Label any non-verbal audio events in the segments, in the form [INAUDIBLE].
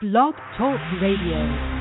Blog Talk Radio.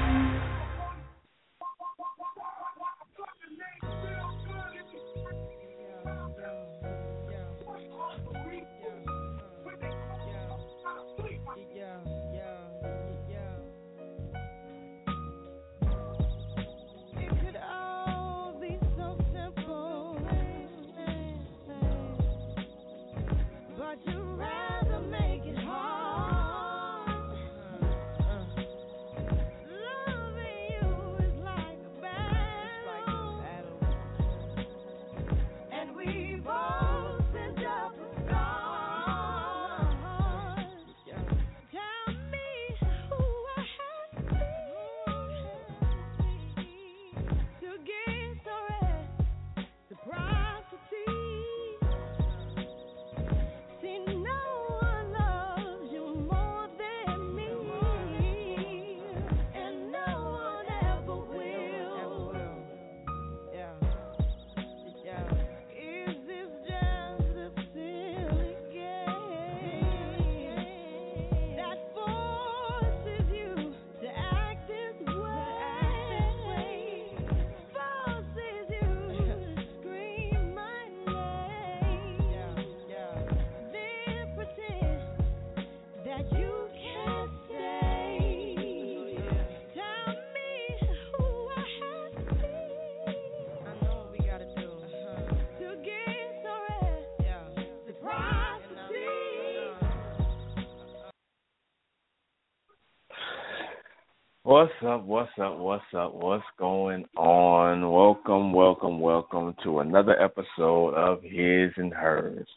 What's up? What's up? What's up? What's going on? Welcome, welcome, welcome to another episode of His and Hers.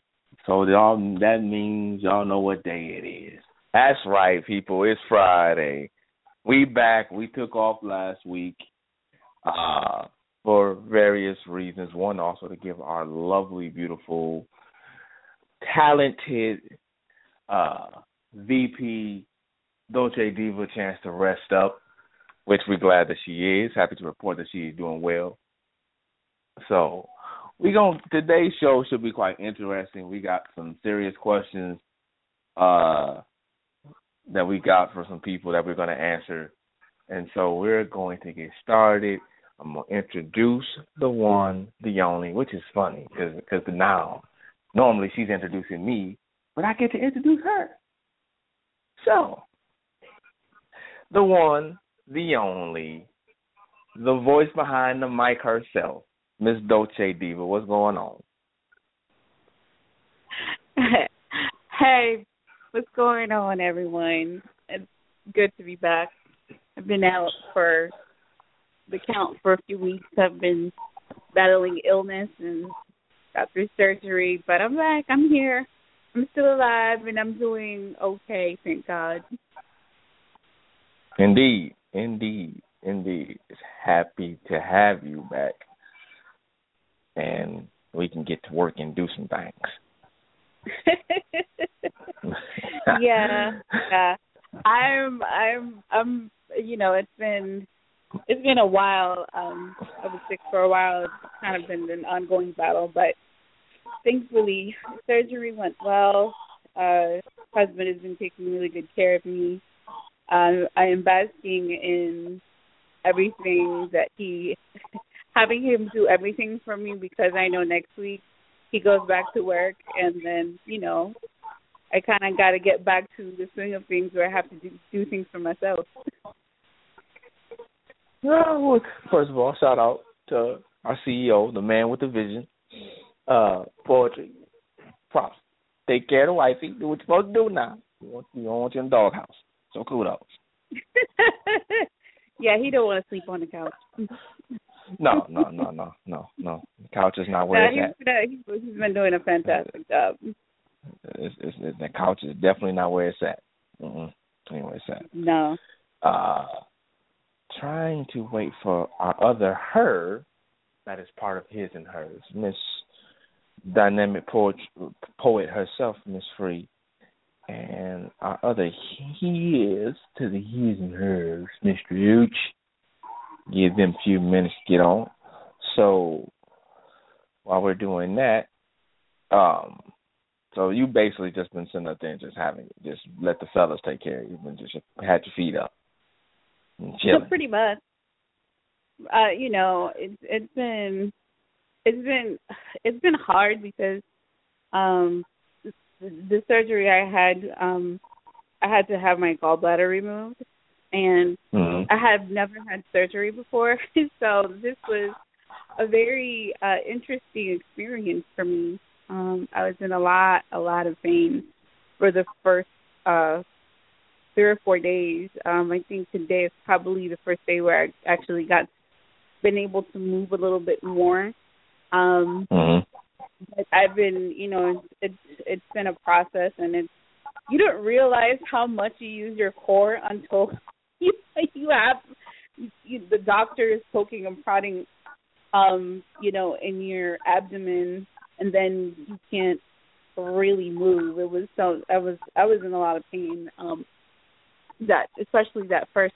So y'all, that means y'all know what day it is. That's right, people. It's Friday. We back. We took off last week uh, for various reasons. One, also to give our lovely, beautiful, talented uh, VP Dolce Diva a chance to rest up which we're glad that she is. Happy to report that she is doing well. So we going today's show should be quite interesting. We got some serious questions uh that we got for some people that we're to answer. And so we're going to get started. I'm to introduce the one, the only, which is funny because because now normally she's introducing me, but I get to introduce her. So, the one, the only, the voice behind the mic herself, Miss Dolce Diva. What's going on? [LAUGHS] hey, what's going on, everyone? It's good to be back. I've been out for the count for a few weeks. I've been battling illness and got through surgery, but I'm back. I'm here. I'm still alive and I'm doing okay, thank God. Indeed. Indeed, indeed. It's happy to have you back. And we can get to work and do some things. [LAUGHS] yeah. Yeah. I'm I'm I'm you know, it's been it's been a while. Um I was sick for a while. It's kind of been an ongoing battle, but thankfully surgery went well. Uh husband has been taking really good care of me. Um, I am basking in everything that he, [LAUGHS] having him do everything for me because I know next week he goes back to work and then, you know, I kind of got to get back to the swing of things where I have to do, do things for myself. [LAUGHS] well, first of all, shout out to our CEO, the man with the vision. Uh, poetry, props. Take care of the wifey. Do what you're supposed to do now. You, don't want you in the doghouse. So cool kudos. [LAUGHS] yeah, he don't want to sleep on the couch. no, no, no, no, no, no. The couch is not where no, it's he's, at. He's been doing a fantastic job. It's, it's, it's, the couch is definitely not where it's at. Mm-mm. Anyway, it's at. No. Uh, trying to wait for our other her that is part of his and hers, Miss Dynamic poet, poet herself, Miss Free and our other he is to the his and hers, Mr. Hooch. Give them a few minutes to get on. So while we're doing that, um, So you basically just been sitting up there and just having just let the fellas take care of you and just had your feet up. And chilling. pretty much. Uh, you know, it's it's been it's been it's been hard because um the, surgery I had um I had to have my gallbladder removed. And mm-hmm. I have never had surgery before. [LAUGHS] So this was a very uh interesting experience for me. Um I was in a lot a lot of pain for the first uh three or four days. Um I think today is probably the first day where I actually got been able to move a little bit more. Um mm-hmm. But I've been you know it's it's been a process and it's you don't realize how much you use your core until [LAUGHS] you you have you, the doctor is poking and prodding um you know in your abdomen and then you can't really move. It was so i was i was in a lot of pain um that especially that first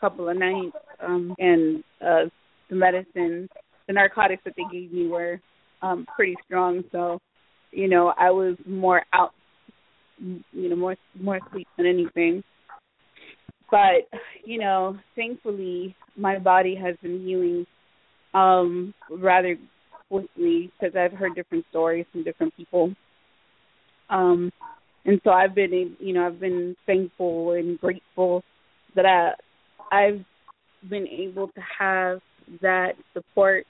couple of nights um and uh the medicine the narcotics that they gave me were um pretty strong. So you know i was more out you know more more sleep than anything. But you know thankfully my body has been healing um rather quickly because i've heard different stories from different people. Um and so i've been you know i've been thankful and grateful that i i've been able to have that support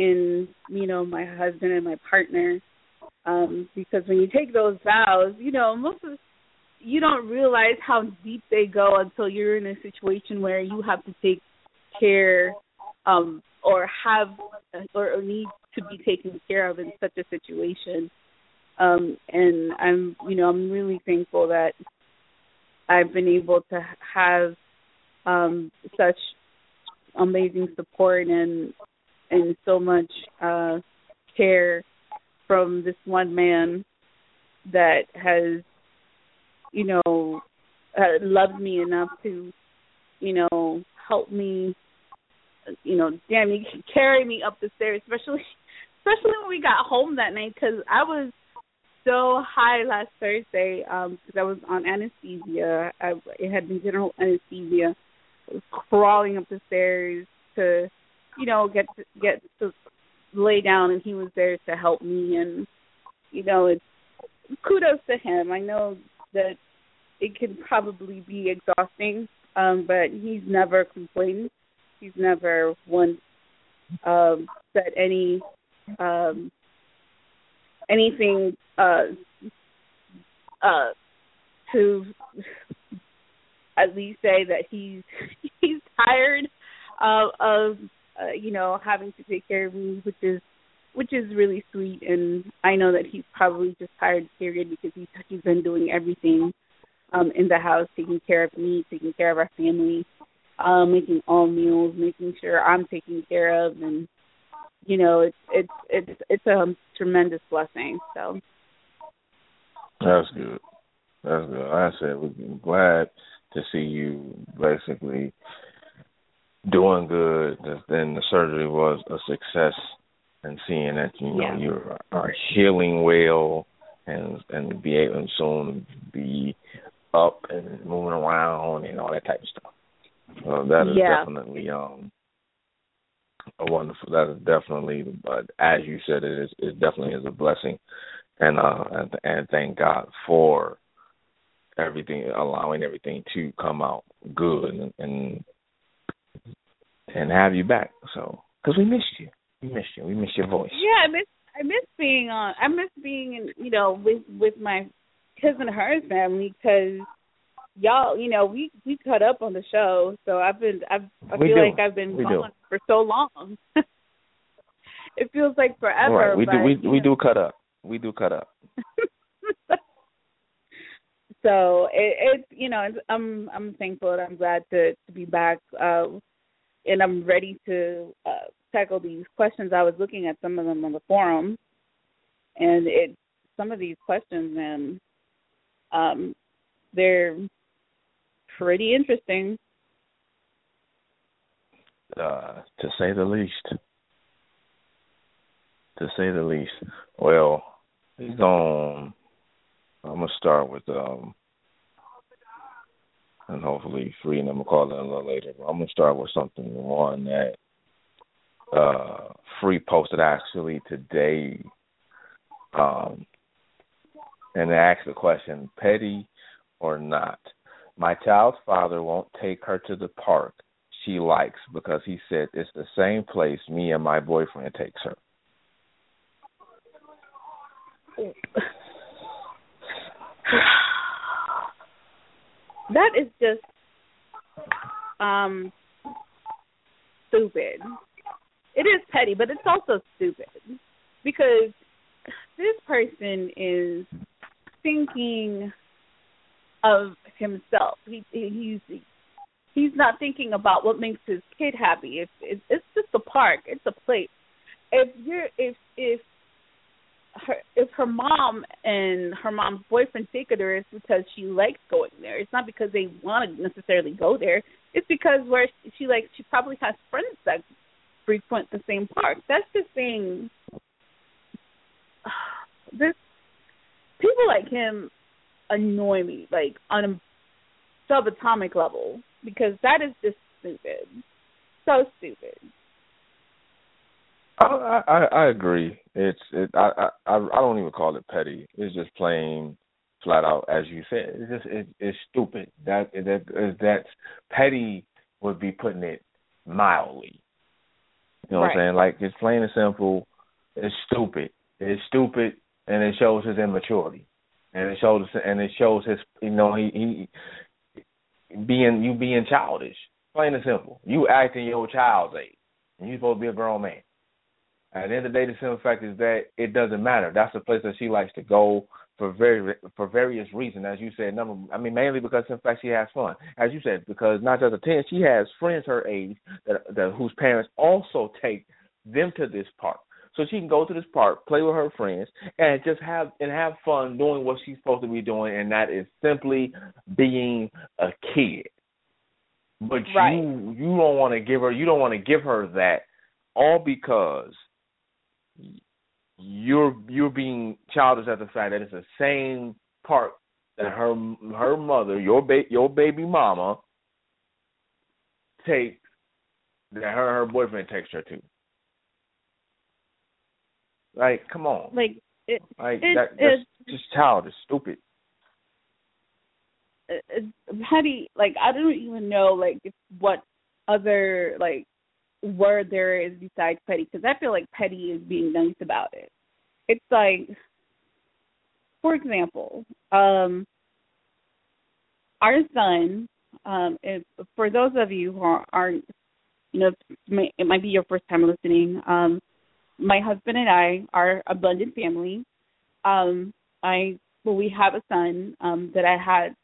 in you know my husband and my partner. Um because when you take those vows you know most of you don't realize how deep they go until you're in a situation where you have to take care um or have or need to be taken care of in such a situation. Um and i'm you know i'm really thankful that i've been able to have um such amazing support and and so much uh care from this one man that has you know uh, loved me enough to you know help me you know damn he carry me up the stairs especially [LAUGHS] especially when we got home that night because i was so high last thursday um because i was on anesthesia. I it had been general anesthesia I was crawling up the stairs to you know get to get to lay down and he was there to help me. And you know it's kudos to him. I know that it can probably be exhausting um but he's never complained. He's never once um said any um anything uh uh to at least say that he's [LAUGHS] he's tired of of uh, you know having to take care of me which is which is really sweet. And I know that he's probably just tired period because he's he's been doing everything um in the house taking care of me taking care of our family um making all meals making sure I'm taken care of. And you know it's it's it's it's a tremendous blessing. So. That's good. That's good. I said we're glad to see you basically doing good then the surgery was a success and seeing that you know yeah. you are healing well and and be able and soon be up and moving around and all that type of stuff. So that is yeah. definitely um a wonderful. That is definitely, but as you said, it is it definitely is a blessing, and uh and, and thank God for everything, allowing everything to come out good and and, and have you back. So because we missed you, we missed you, we missed your voice. Yeah, I miss I miss being on. I miss being in you know with with my his and her family because y'all, you know, we we cut up on the show, so I've been I've I We feel do. like I've been We gone do. for so long. [LAUGHS] it feels like forever. right, we but, do we you we know. do cut up. We do cut up. [LAUGHS] so it, it's you know it's, I'm I'm thankful and I'm glad to to be back, uh, and I'm ready to uh, tackle these questions. I was looking at some of them on the forum, and it some of these questions, man, um, they're pretty interesting. uh, to say the least. To say the least. Well, we're going I'm gonna start with um, and hopefully free, and I'm gonna call it a little later. But I'm gonna start with something one that uh, free posted actually today, um, and they asked the question: petty or not? My child's father won't take her to the park she likes because he said it's the same place me and my boyfriend takes her. [LAUGHS] that is just um stupid. It is petty, but it's also stupid because this person is thinking of himself. He he's he's not thinking about what makes his kid happy. It's it's, it's just a park. It's a place. If you're if if her if her mom and her mom's boyfriend take her there, it's because she likes going there. It's not because they want to necessarily go there. It's because where she like she probably has friends that frequent the same park. That's the thing. [SIGHS] this people like him annoy me like on a subatomic level because that is just stupid. So stupid. I I, I agree. It's it. I, I I don't even call it petty. It's just plain, flat out, as you said. It's just it, it's stupid. That that that's petty would be putting it mildly. You know right. what I'm saying? Like it's plain and simple. It's stupid. It's stupid, and it shows his immaturity, and it shows and it shows his you know he he being you being childish. Plain and simple. You acting your child's age, and you're supposed to be a grown man. At the end of the day, the simple fact is that it doesn't matter. That's the place that she likes to go for very for various reasons, as you said. Number, I mean, mainly because in fact she has fun, as you said, because not just a ten, she has friends her age that, that whose parents also take them to this park so she can go to this park, play with her friends, and just have and have fun doing what she's supposed to be doing, and that is simply being a kid. But right. you you don't want to give her you don't want to give her that all because you're you're being childish at the fact that it's the same part that her her mother your ba- your baby mama takes that her her boyfriend takes her to. Like, come on. Like, it, like it, that, that's it, just childish, stupid. Uh, uh, petty. Like, I don't even know like what other like word there is besides petty because I feel like petty is being nice about it. It's like, for example, um, our son. Um, if, for those of you who are, aren't, you know, it might be your first time listening. Um, my husband and I are a blended family. Um, I well, we have a son um, that I had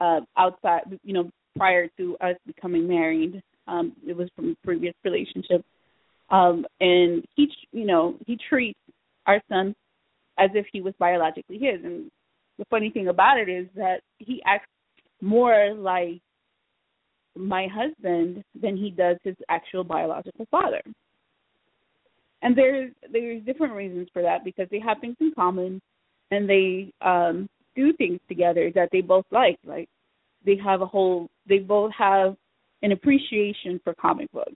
uh, outside, you know, prior to us becoming married. Um, it was from a previous relationship, um, and he, you know, he treats our son as if he was biologically his. And the funny thing about it is that he acts more like my husband than he does his actual biological father and there's there's different reasons for that because they have things in common and they um do things together that they both like like they have a whole they both have an appreciation for comic books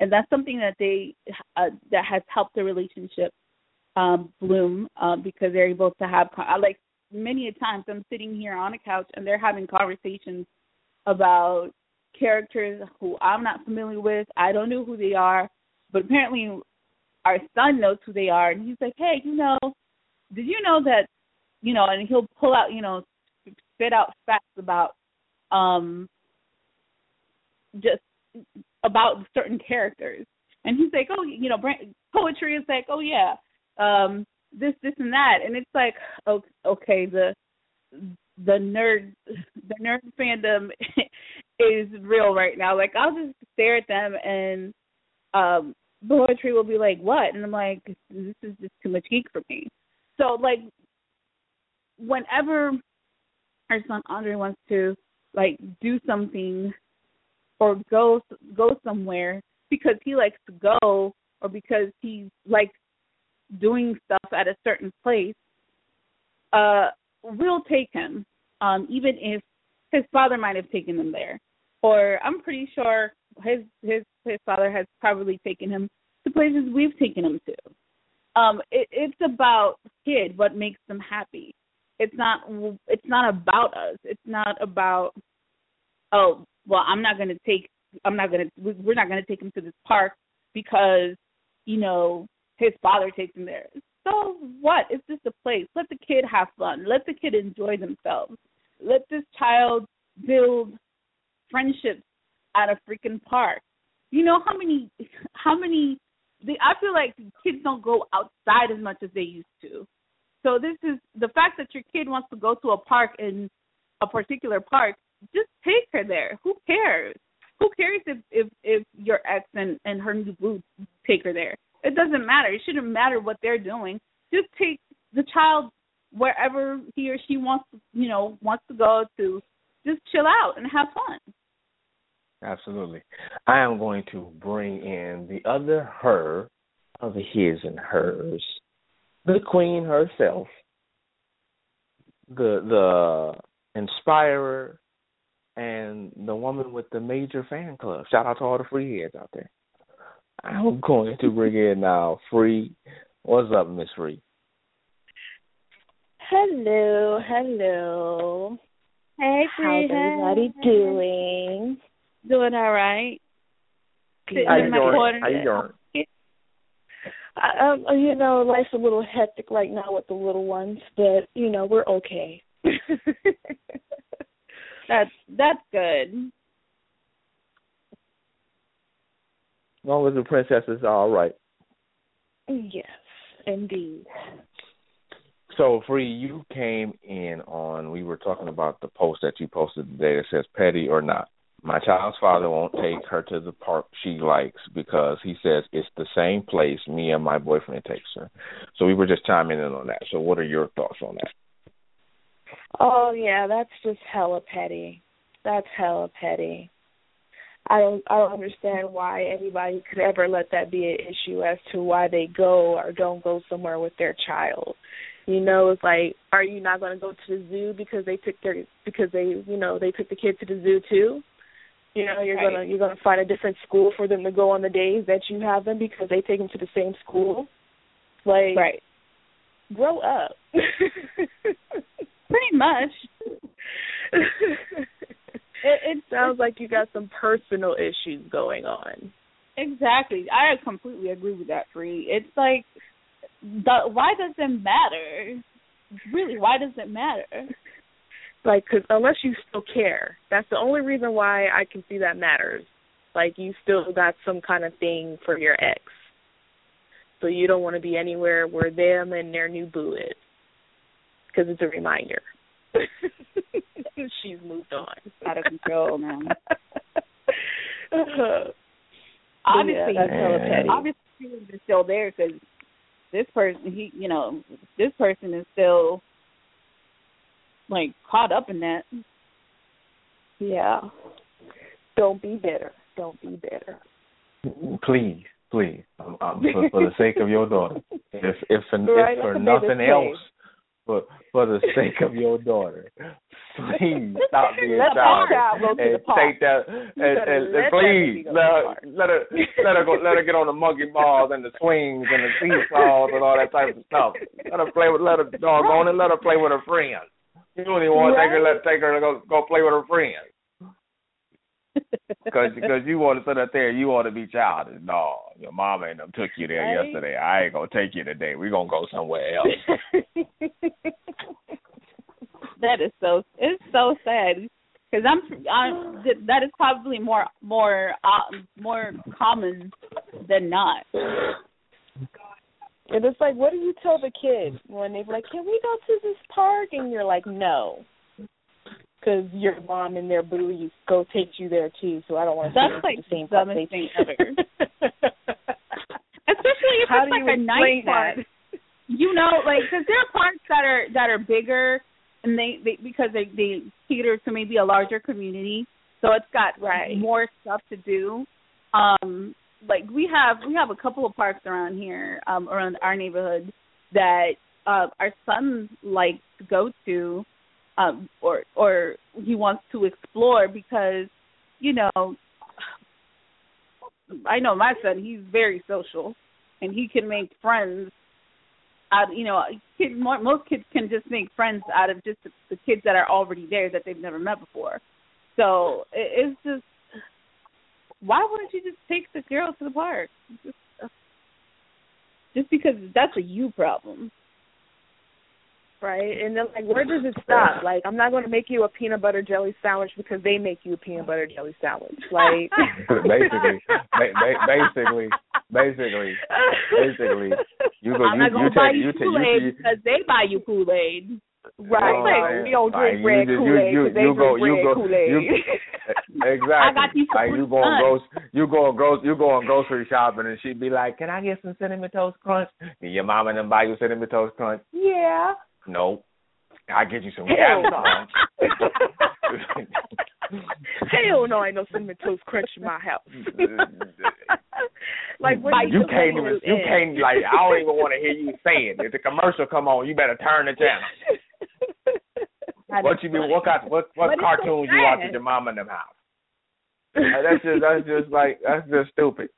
and that's something that they uh, that has helped the relationship um bloom uh, because they're able to have I like many a times I'm sitting here on a couch and they're having conversations about characters who I'm not familiar with. I don't know who they are but apparently our son knows who they are, and he's like, "Hey, you know, did you know that, you know?" And he'll pull out, you know, spit out facts about, um, just about certain characters, and he's like, "Oh, you know, poetry is like, oh yeah, um, this, this, and that," and it's like, okay, the the nerd the nerd fandom [LAUGHS] is real right now. Like I'll just stare at them and um poetry will be like, "What?" And I'm like, "This is just too much geek for me." So like, whenever our son Andre wants to like do something or go go somewhere because he likes to go or because he likes doing stuff at a certain place, uh, we'll take him, um, even if his father might have taken him there, or I'm pretty sure his his his father has probably taken him to places we've taken him to. Um, it, it's about kid what makes them happy. It's not it's not about us. It's not about oh well I'm not going to take I'm not going to we're not going to take him to this park because you know his father takes him there. So what? It's just a place. Let the kid have fun. Let the kid enjoy themselves. Let this child build friendships at a freaking park. You know how many how many they, I feel like kids don't go outside as much as they used to. So this is the fact that your kid wants to go to a park in a particular park, just take her there. Who cares? Who cares if if if your ex and and her new boo take her there? It doesn't matter. It shouldn't matter what they're doing. Just take the child wherever he or she wants to, you know, wants to go to. Just chill out and have fun. Absolutely. I am going to bring in the other her of his and hers, the queen herself, the the inspirer, and the woman with the major fan club. Shout out to all the free heads out there. I'm going to bring in now Free. What's up, Miss Free? Hello, hello. Hey, Free. How's everybody doing? Doing all right. How you doing? How you doing? I, um, you know, life's a little hectic right now with the little ones, but you know, we're okay. [LAUGHS] that's that's good. As long as the princess is all right. Yes, indeed. So, Free, you came in on, we were talking about the post that you posted today that says petty or not. My child's father won't take her to the park she likes because he says it's the same place me and my boyfriend takes her. So we were just chiming in on that. So what are your thoughts on that? Oh yeah, that's just hella petty. That's hella petty. I don't I don't understand why anybody could ever let that be an issue as to why they go or don't go somewhere with their child. You know, it's like, are you not going to go to the zoo because they took their because they you know they took the kid to the zoo too? You know, you're right. gonna you're gonna find a different school for them to go on the days that you have them because they take them to the same school. Like, right? Grow up. [LAUGHS] Pretty much. [LAUGHS] It, it sounds like you got some personal issues going on. Exactly. I completely agree with that, Free. It's like, the, why does it matter? Really, why does it matter? Like, cause unless you still care, that's the only reason why I can see that matters. Like, you still got some kind of thing for your ex, so you don't want to be anywhere where them and their new boo is, because it's a reminder. [LAUGHS] She's moved on. Out of control now. uh, obviously, yeah, obviously, he's still there because this person, he, you know, this person is still like caught up in that. Yeah. Don't be bitter. Don't be bitter. Please, please, um, um, for, for the sake of your daughter, [LAUGHS] if if, if, right, if for nothing else, for for the [LAUGHS] sake of your daughter, please [LAUGHS] stop being let childish and take that and, and, and please let let her let her go let her get on the monkey bars and the swings and the seesaws and all that type of stuff. Let her play with let her dog on and let her play with her friends. You don't even want to take her let take her to go go play with her friends. [LAUGHS] Because because you want to sit up there, you want to be childish. No, your mama ain't them took you there right? yesterday. I ain't gonna take you today. We gonna go somewhere else. [LAUGHS] that is so it's so sad because I'm, I'm that is probably more more uh, more common than not. And it's like, what do you tell the kids when they're like, "Can we go to this park?" And you're like, "No," because your mom and their boo go take you there too. So I don't want to. That's like the same dumbest thing ever. [LAUGHS] Especially if How it's like a night park. You know, like because there are parks that are that are bigger, and they, they because they they cater to maybe a larger community, so it's got Right. more stuff to do. Um, like we have we have a couple of parks around here, um, around our neighborhood that uh, our son likes to go to, um, or or he wants to explore because, you know, I know my son. He's very social, and he can make friends. Out, you know, kid, most kids can just make friends out of just the, the kids that are already there that they've never met before. So it, it's just, why wouldn't you just take the girl to the park? Just, just because that's a you problem right? And then like, where does it stop? Like, I'm not going to make you a peanut butter jelly sandwich because they make you a peanut butter jelly sandwich. Like, [LAUGHS] basically, ba- ba- basically, basically, basically, you go, I'm you, not gonna buy you you Kool Aid because they buy you Kool Aid. right? Oh, like, man. we don't drink Like, red Kool Aid you, you, drink you go, you, [LAUGHS] exactly. I got you like you fruit go on punch. gro- you go you go grocery shopping and she'd be like, "Can I get some cinnamon toast crunch?" And your mama and them buy you cinnamon toast crunch. yeah. Nope. I get you some Hell Captain no. crunch. [LAUGHS] Hell no, ain't no cinnamon toast crunch in my house. [LAUGHS] like, what Bite you can't even you in? can't like I don't even want to hear you say it. If the commercial come on, you better turn the channel. That What is you been funny. what kind what what But it's so cartoons you watch sad. with your mom in them house? Like, that's just that's just like that's just stupid.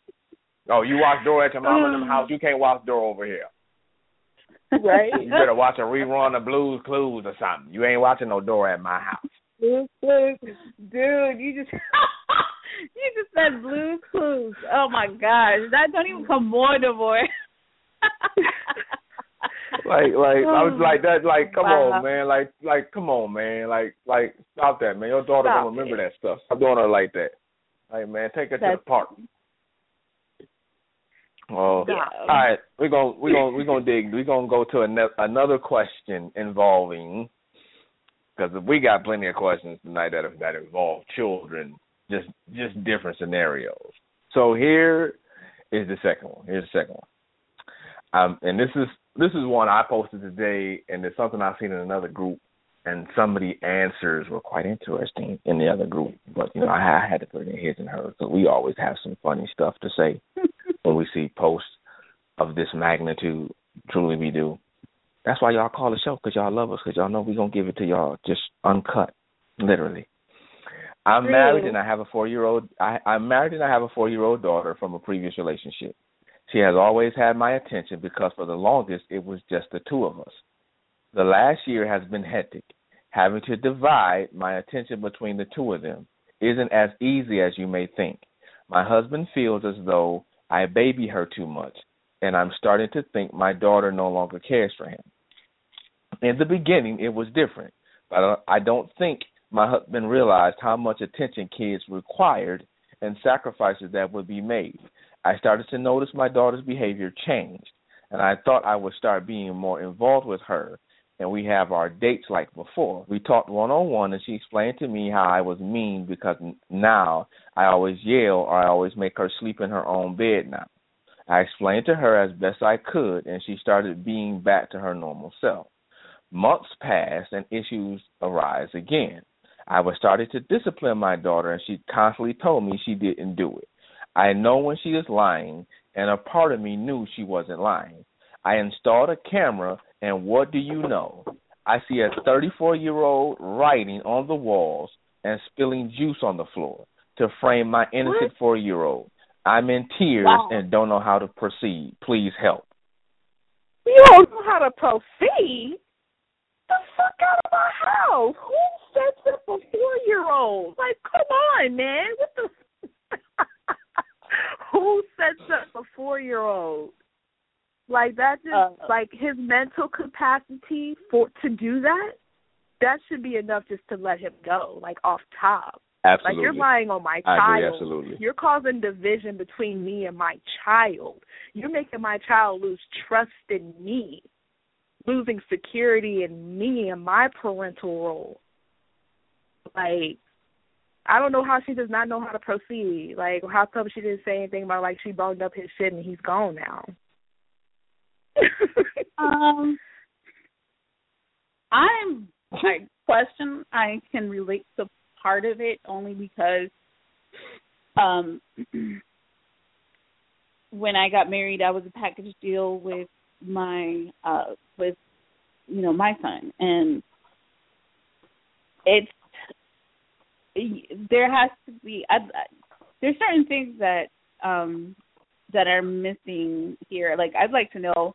Oh, you watch Dora at your mama in them um. house, you can't watch Dora over here. Right? You better watch a rerun of Blues Clues or something. You ain't watching no door at my house. Blues Clues, dude. You just [LAUGHS] you just said Blues Clues. Oh my gosh, that don't even come more. [LAUGHS] Like like I was like that like come Wow. on man like like come on man like like stop that man your daughter Stop gonna remember that stuff stop doing her like that like man take her to the park oh Yeah. all right we're gonna we're gonna we're gonna dig we're gonna go to ano- another question involving because we got plenty of questions tonight that that involve children just just different scenarios so here is the second one here's the second one um, and this is this is one I posted today, and it's something I've seen in another group, and some of the answers were quite interesting in the other group. But you know, I, I had to put it in his and hers because we always have some funny stuff to say [LAUGHS] when we see posts of this magnitude. Truly, we do. That's why y'all call the show because y'all love us because y'all know we gonna give it to y'all just uncut, literally. I'm True. married and I have a four year old. I, I'm married and I have a four year old daughter from a previous relationship. She has always had my attention because for the longest it was just the two of us. The last year has been hectic. Having to divide my attention between the two of them isn't as easy as you may think. My husband feels as though I baby her too much, and I'm starting to think my daughter no longer cares for him. In the beginning, it was different, but I don't think my husband realized how much attention kids required and sacrifices that would be made. I started to notice my daughter's behavior changed, and I thought I would start being more involved with her. And we have our dates like before. We talked one on one, and she explained to me how I was mean because now I always yell or I always make her sleep in her own bed now. I explained to her as best I could, and she started being back to her normal self. Months passed, and issues arise again. I was starting to discipline my daughter, and she constantly told me she didn't do it. I know when she is lying, and a part of me knew she wasn't lying. I installed a camera, and what do you know? I see a 34 year old writing on the walls and spilling juice on the floor to frame my innocent four year old. I'm in tears Wow. and don't know how to proceed. Please help. You don't know how to proceed. The fuck out of my house. Who sets up a four year old? Like, come on, man. What the [LAUGHS] Who sets up a four year old? Like that just Uh, like his mental capacity for to do that, that should be enough just to let him go, like off top. Absolutely. Like you're lying on my child. I agree, child. absolutely. You're causing division between me and my child. You're making my child lose trust in me, losing security in me and my parental role. Like, I don't know how she does not know how to proceed. Like, how come she didn't say anything about like she bunged up his shit and he's gone now? [LAUGHS] Um, I'm my question. I can relate to part of it only because, um, [CLEARS THROAT] when I got married, I was a package deal with my uh with you know my son and it's there has to be I, there's certain things that um that are missing here like i'd like to know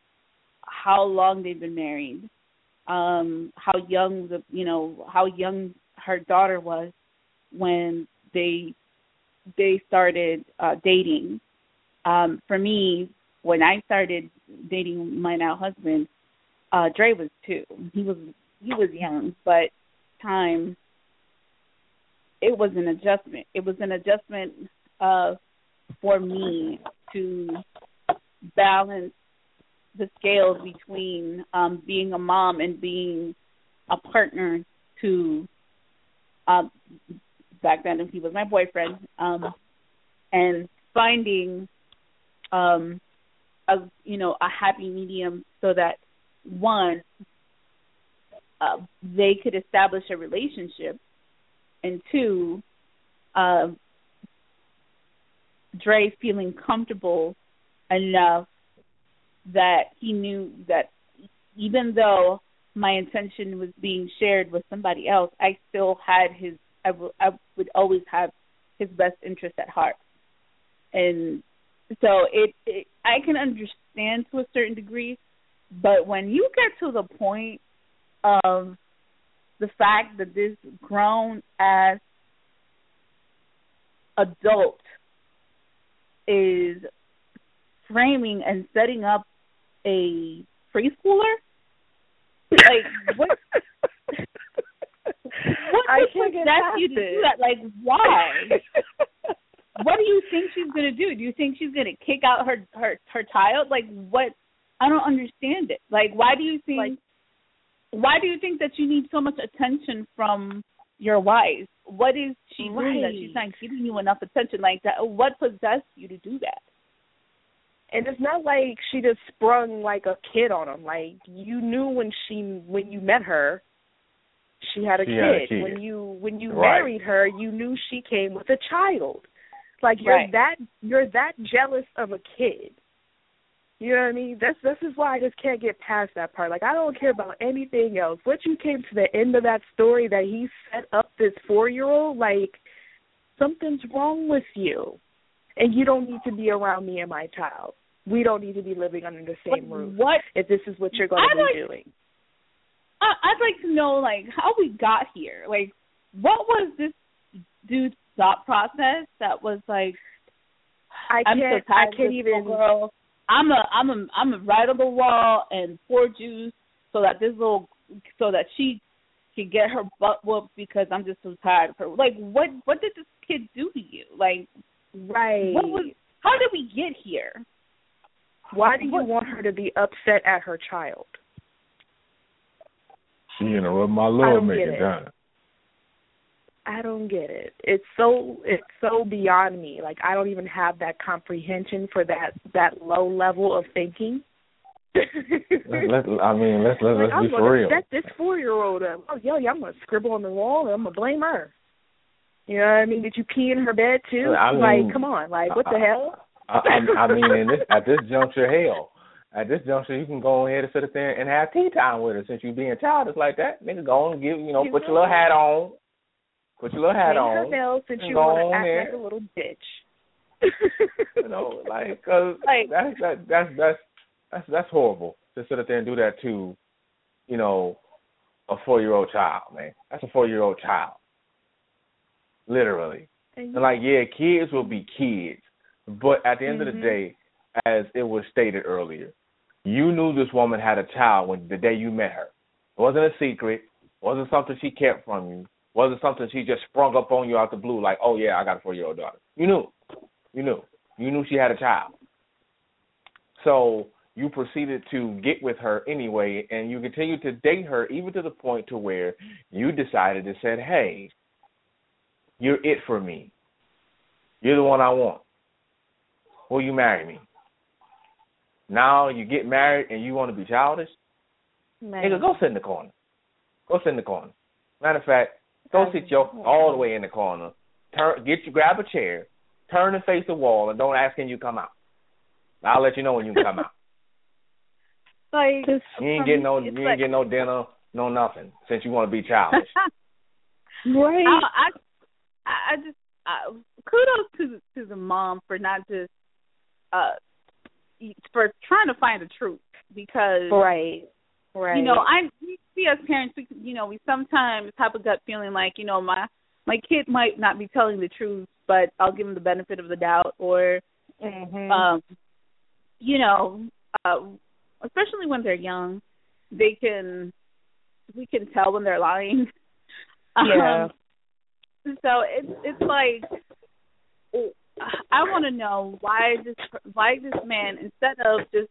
how long they've been married um how young the you know how young her daughter was when they they started uh dating. Um for me when i started dating my now husband uh Dre was 2 he was he was young but time it was an adjustment. It was an adjustment uh for me to balance the scales between um being a mom and being a partner to um back then he was my boyfriend um and finding um a you know a happy medium so that one uh they could establish a relationship and two uh Dre feeling comfortable enough that he knew that even though my intention was being shared with somebody else, I still had his. I, w- I would always have his best interest at heart, and so it, it. I can understand to a certain degree, but when you get to the point of the fact that this grown ass adult is framing and setting up a preschooler? Like what? [LAUGHS] what I get possess you to do that? Like why? [LAUGHS] what do you think she's gonna do? Do you think she's gonna kick out her her her child? Like what? I don't understand it. Like why do you think? Like- why do you think that you need so much attention from your wife? What is she doing that she's not giving you enough attention? Like that? What possessed you to do that? And it's not like she just sprung like a kid on him. Like you knew when she when you met her, she had a, She kid. had a kid. When you when you Right. married her, you knew she came with a child. Like you're Right. that you're that jealous of a kid. You know what I mean? That's this is why I just can't get past that part. Like I don't care about anything else. Once you came to the end of that story that he set up this four year old, like something's wrong with you. And you don't need to be around me and my child. We don't need to be living under the same roof What if this is what you're going I to be like- doing. I, I'd like to know like how we got here. Like, what was this dude's thought process that was like, I I'm can't. so tired I can't even. girl. I'm a I'm a I'm a write on the wall and pour juice so that this little so that she can get her butt whooped because I'm just so tired of her. Like, what what did this kid do to you? Like, Right. what was how did we get here? Why do you what- want her to be upset at her child? She interrupted my I love making time. I don't get it. It's so it's so beyond me. Like I don't even have that comprehension for that that low level of thinking. Let's, let's, I mean, let's let's, like, let's I'm be for real. set this four year old up. Oh yeah, yeah, I'm gonna scribble on the wall and I'm gonna blame her. You know what I mean? Did you pee in her bed too? I mean, like, come on, like what the I- hell? I, I, I mean, in this, at this juncture, hell, at this juncture, you can go ahead and sit up there and have tea time with her since you being childish like that. Nigga, go on and give, you know, You put your little hat on, put your little hat Paint her on. nails since you go want on to act there. like a little bitch. You know, like, cause [LAUGHS] Like- that's that, that's that's that's that's horrible to sit up there and do that to, you know, a four year old child, man. That's a four year old child, literally. And And like, yeah, kids will be kids, but at the end of the Mhm. day, as it was stated earlier, you knew this woman had a child when the day you met her. It wasn't a secret. It wasn't something she kept from you. It wasn't something she just sprung up on you out the blue like, oh yeah, I got a four year old daughter. You knew, you knew, you knew she had a child. So you proceeded to get with her anyway, and you continued to date her even to the point to where you decided to said, hey, you're it for me. You're the one I want. Will you marry me? Now you get married and you want to be childish? Man. Nigga, go sit in the corner. Go sit in the corner. Matter of fact, go sit your all the way in the corner. Turn, get you, grab a chair, turn and face the wall, and don't ask can you come out. I'll let you know when you come out. [LAUGHS] like you ain't getting no, you ain't like, getting no dinner, no nothing, since you want to be childish. [LAUGHS] right. I, I, I just uh, kudos to to the mom for not just uh for trying to find the truth because right, right. you know I we see as parents we you know we sometimes have a gut feeling like you know my my kid might not be telling the truth but I'll give them the benefit of the doubt or mm-hmm. um you know uh especially when they're young they can we can tell when they're lying [LAUGHS] yeah um, so it's it's like I want to know why this why this man instead of just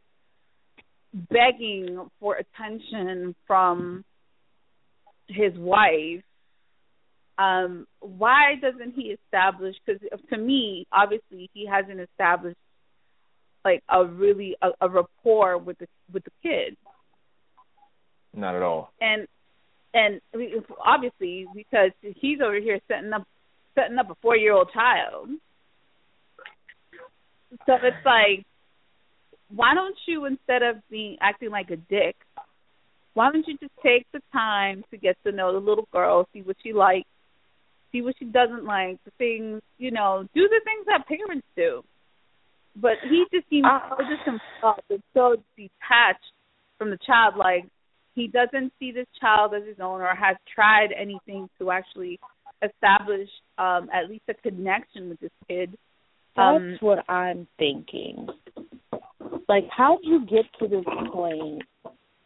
begging for attention from his wife um why doesn't he establish because to me obviously he hasn't established like a really a, a rapport with the with the kid not at all. And and obviously because he's over here setting up setting up a four year old child. So it's like, why don't you instead of being acting like a dick, why don't you just take the time to get to know the little girl, see what she likes, see what she doesn't like, the things you know, do the things that parents do. But he just seems uh, so just himself, so detached from the child. Like he doesn't see this child as his own, or has tried anything to actually establish um at least a connection with this kid. Um, That's what I'm thinking. Like, how did you get to this point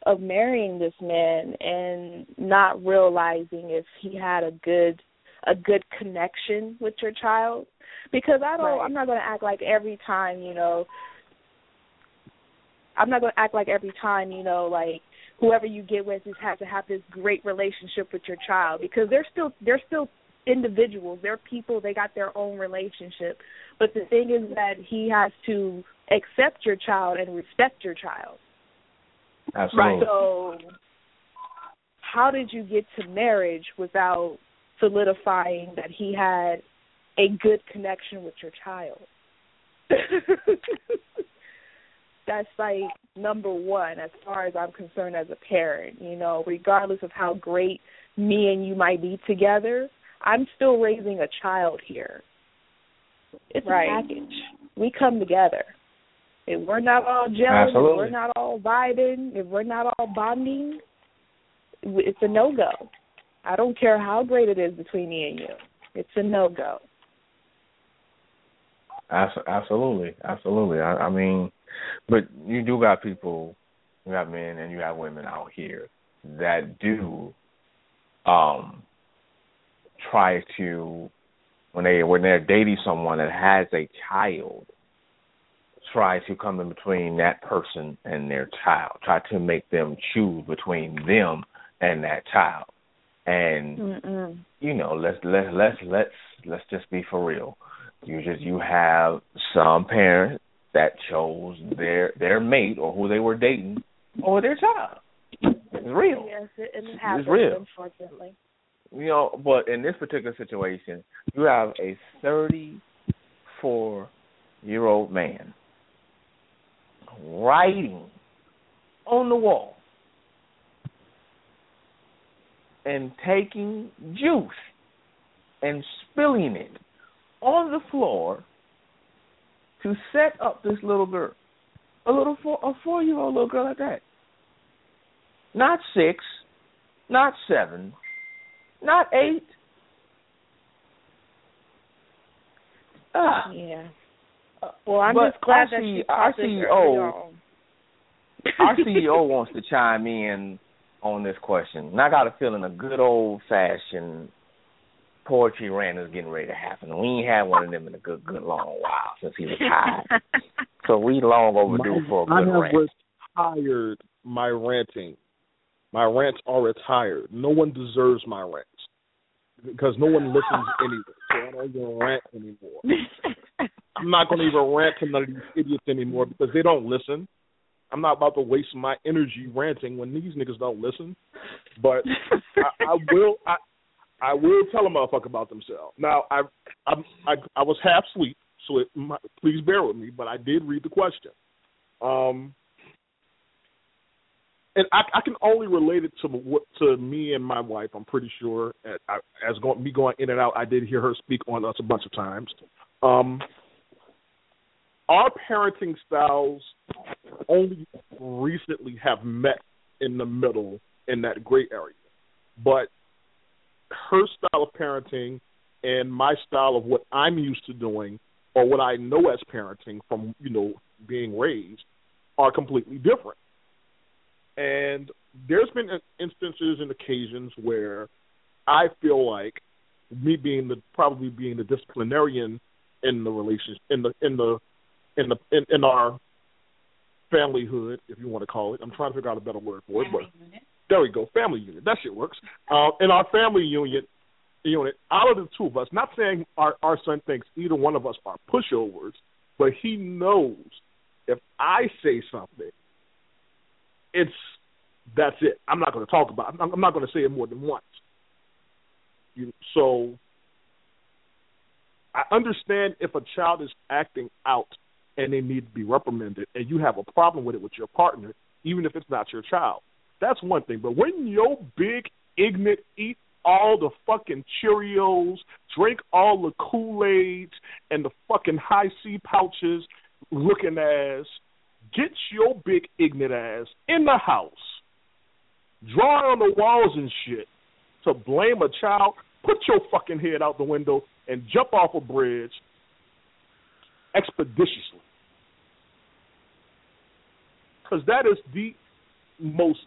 of marrying this man and not realizing if he had a good a good connection with your child? Because I don't. Right. I'm not going to act like every time, you know. I'm not going to act like every time, you know, like whoever you get with just has to have this great relationship with your child because they're still they're still individuals. They're people. They got their own relationship. But the thing is that he has to accept your child and respect your child. Absolutely. So, how did you get to marriage without solidifying that he had a good connection with your child? [LAUGHS] That's like number one as far as I'm concerned as a parent. You know, regardless of how great me and you might be together, I'm still raising a child here. It's Right. a package. We come together. If we're not all gelling, if we're not all vibing, if we're not all bonding, it's a no go. I don't care how great it is between me and you. It's a no go. Absolutely, absolutely. I, I mean, but you do got people, you have men and you have women out here that do um try to when they when they're dating someone that has a child, try to come in between that person and their child, try to make them choose between them and that child. And Mm-mm. you know, let's let's let's let's let's just be for real. You just you have some parents that chose their their mate or who they were dating over their child. It's real. Yes, it, it It's real. unfortunately. You know, but in this particular situation, you have a thirty four year old man writing on the wall and taking juice and spilling it on the floor to set up this little girl, a little four, a four year old little girl like that. Not six, not seven, not eight. Ah, Yeah. Well, I'm But just glad our that she our CEO our [LAUGHS] CEO wants to chime in on this question. And I got a feeling a good old fashioned poetry rant is getting ready to happen. We ain't had one of them in a good, good long while since he retired. [LAUGHS] so we long overdue my, for a I good I have rant. retired my ranting. My rants are retired. No one deserves my rants because no one listens [LAUGHS] anyway. So I don't even rant anymore. [LAUGHS] I'm not going to even rant to none of these idiots anymore because they don't listen. I'm not about to waste my energy ranting when these niggas don't listen. But I, I will. I, I will tell a motherfucker about themselves. Now, I, I, I, I was half asleep, so it, my, please bear with me. But I did read the question. Um, and I, I can only relate it to what to me and my wife. I'm pretty sure as, as going, me going in and out, I did hear her speak on us a bunch of times. Um, our parenting styles only recently have met in the middle in that gray area, but her style of parenting and my style of what I'm used to doing or what I know as parenting from you know being raised are completely different. And there's been instances and occasions where I feel like me being the probably being the disciplinarian in the relationship in the in the in the in, in our familyhood, if you want to call it. I'm trying to figure out a better word for it, but there we go, family unit. That shit works. Uh, in our family unit, unit, out of the two of us, not saying our our son thinks either one of us are pushovers, but he knows if I say something, it's that's it. I'm not going to talk about. It. I'm not going to say it more than once. You, so I understand if a child is acting out and they need to be reprimanded, and you have a problem with it with your partner, even if it's not your child. That's one thing. But when your big ignorant eat all the fucking Cheerios, drink all the Kool Aids and the fucking high C pouches, looking ass, get your big ignorant ass in the house, draw on the walls and shit to blame a child. Put your fucking head out the window and jump off a bridge expeditiously. Because that is the most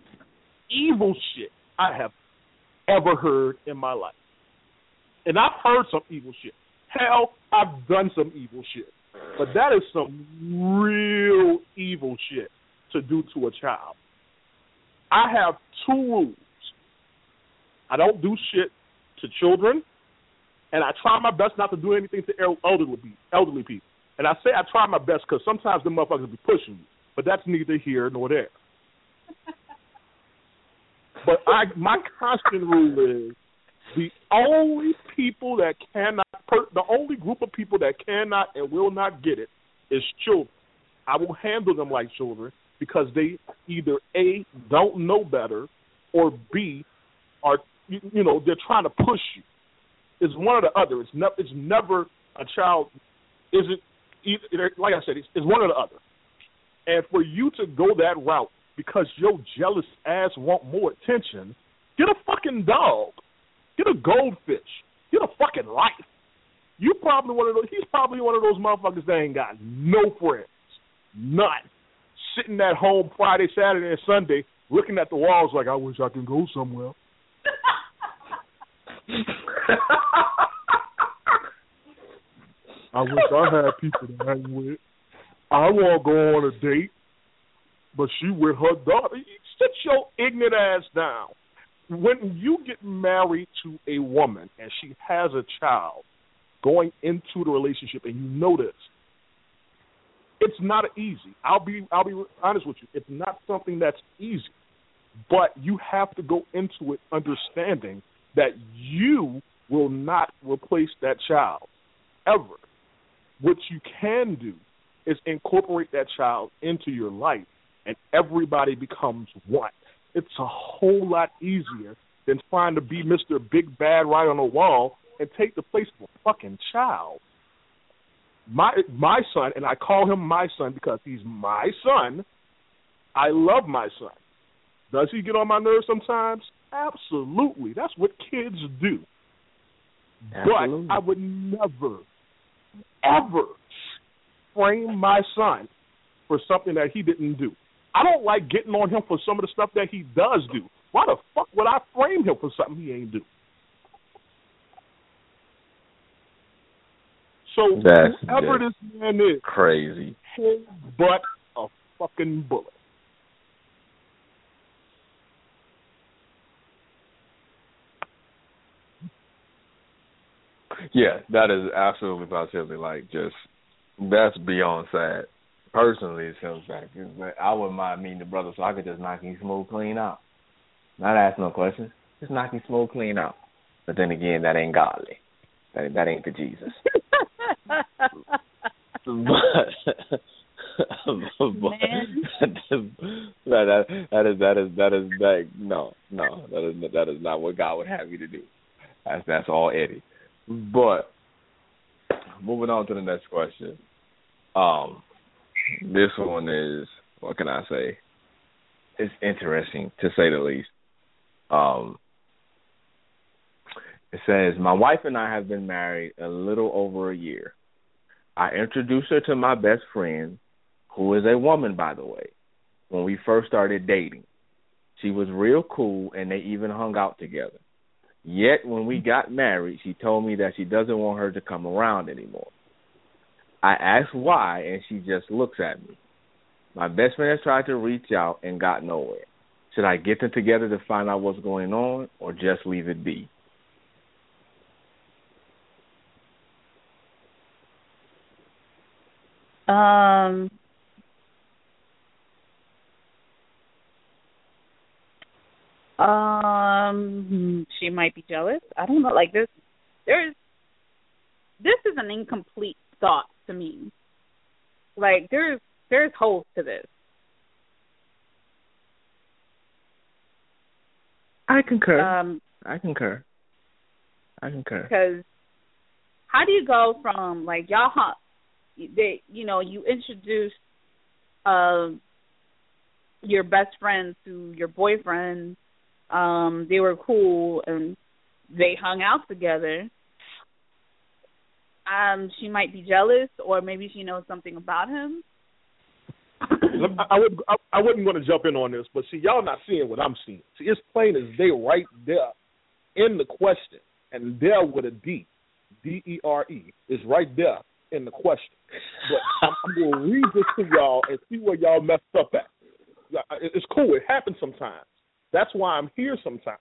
evil shit I have ever heard in my life. And I've heard some evil shit. Hell, I've done some evil shit. But that is some real evil shit to do to a child. I have two rules. I don't do shit to children, and I try my best not to do anything to elderly elderly people. And I say I try my best because sometimes the motherfuckers be pushing me, but that's neither here nor there. [LAUGHS] but I, my constant rule is the only people that cannot, per, the only group of people that cannot and will not get it is children. I will handle them like children because they either a don't know better or b are you, know they're trying to push you. It's one or the other. It's never it's never a child isn't either, like I said it's, it's one or the other. And for you to go that route because your jealous ass want more attention, get a fucking dog. Get a goldfish. Get a fucking life. You probably one of those. He's probably one of those motherfuckers that ain't got no friends, none. Sitting at home Friday, Saturday, and Sunday, looking at the walls like I wish I could go somewhere. [LAUGHS] I wish I had people to hang with. I want to go on a date, but she with her daughter. Sit your ignorant ass down when you get married to a woman and she has a child going into the relationship and you know this, it's not easy. I'll be I'll be honest with you. It's not something that's easy. But you have to go into it understanding that you will not replace that child ever. What you can do is incorporate that child into your life and everybody becomes one it's a whole lot easier than trying to be Mr. Big Bad write on the wall and take the place of a fucking child. My my son, and I call him my son because he's my son. I love my son. Does he get on my nerves sometimes? Absolutely. That's what kids do. Absolutely. But I would never, ever frame my son for something that he didn't do. I don't like getting on him for some of the stuff that he does do. Why the fuck would I frame him for something he ain't do? So That's whoever this man is, crazy, but a fucking bullet. Yeah, that is absolutely positively like just that's beyond sad personally it feels like I wouldn't mind meeting the brother so I could just knock him smooth clean out. Not ask no questions. Just knock him smooth clean out. But then again, that ain't godly. That that ain't the Jesus. [LAUGHS] [LAUGHS] but, but that, that is that is that is that no no that is that is not what God would have you to do. That's that's all Eddie. But moving on to the next question. Um, this one is what can I say? It's interesting to say the least. Um, it says my wife and I have been married a little over a year. I introduced her to my best friend, who is a woman, by the way, when we first started dating. She was real cool, and they even hung out together. Yet, when we got married, she told me that she doesn't want her to come around anymore. I asked why, and she just looks at me. My best friend has tried to reach out and got nowhere. Should I get them together to find out what's going on, or just leave it be? Um, um, she might be jealous. I don't know. Like this, there's this is an incomplete thought to me. Like there's there's holes to this. I concur. Um, I concur. I concur. Because how do you go from like y'all hunt? They, you know, you introduce uh, your best friend to your boyfriend. Um, they were cool and they hung out together. Um, she might be jealous, or maybe she knows something about him. I would I, I wouldn't want to jump in on this, but see, y'all not seeing what I'm seeing. See, it's plain as day right there in the question, and there with a D, D E R E is right there in the question. But I'm, I'm gonna read this to y'all and see where y'all messed up at. It's cool. It happens sometimes. That's why I'm here sometimes.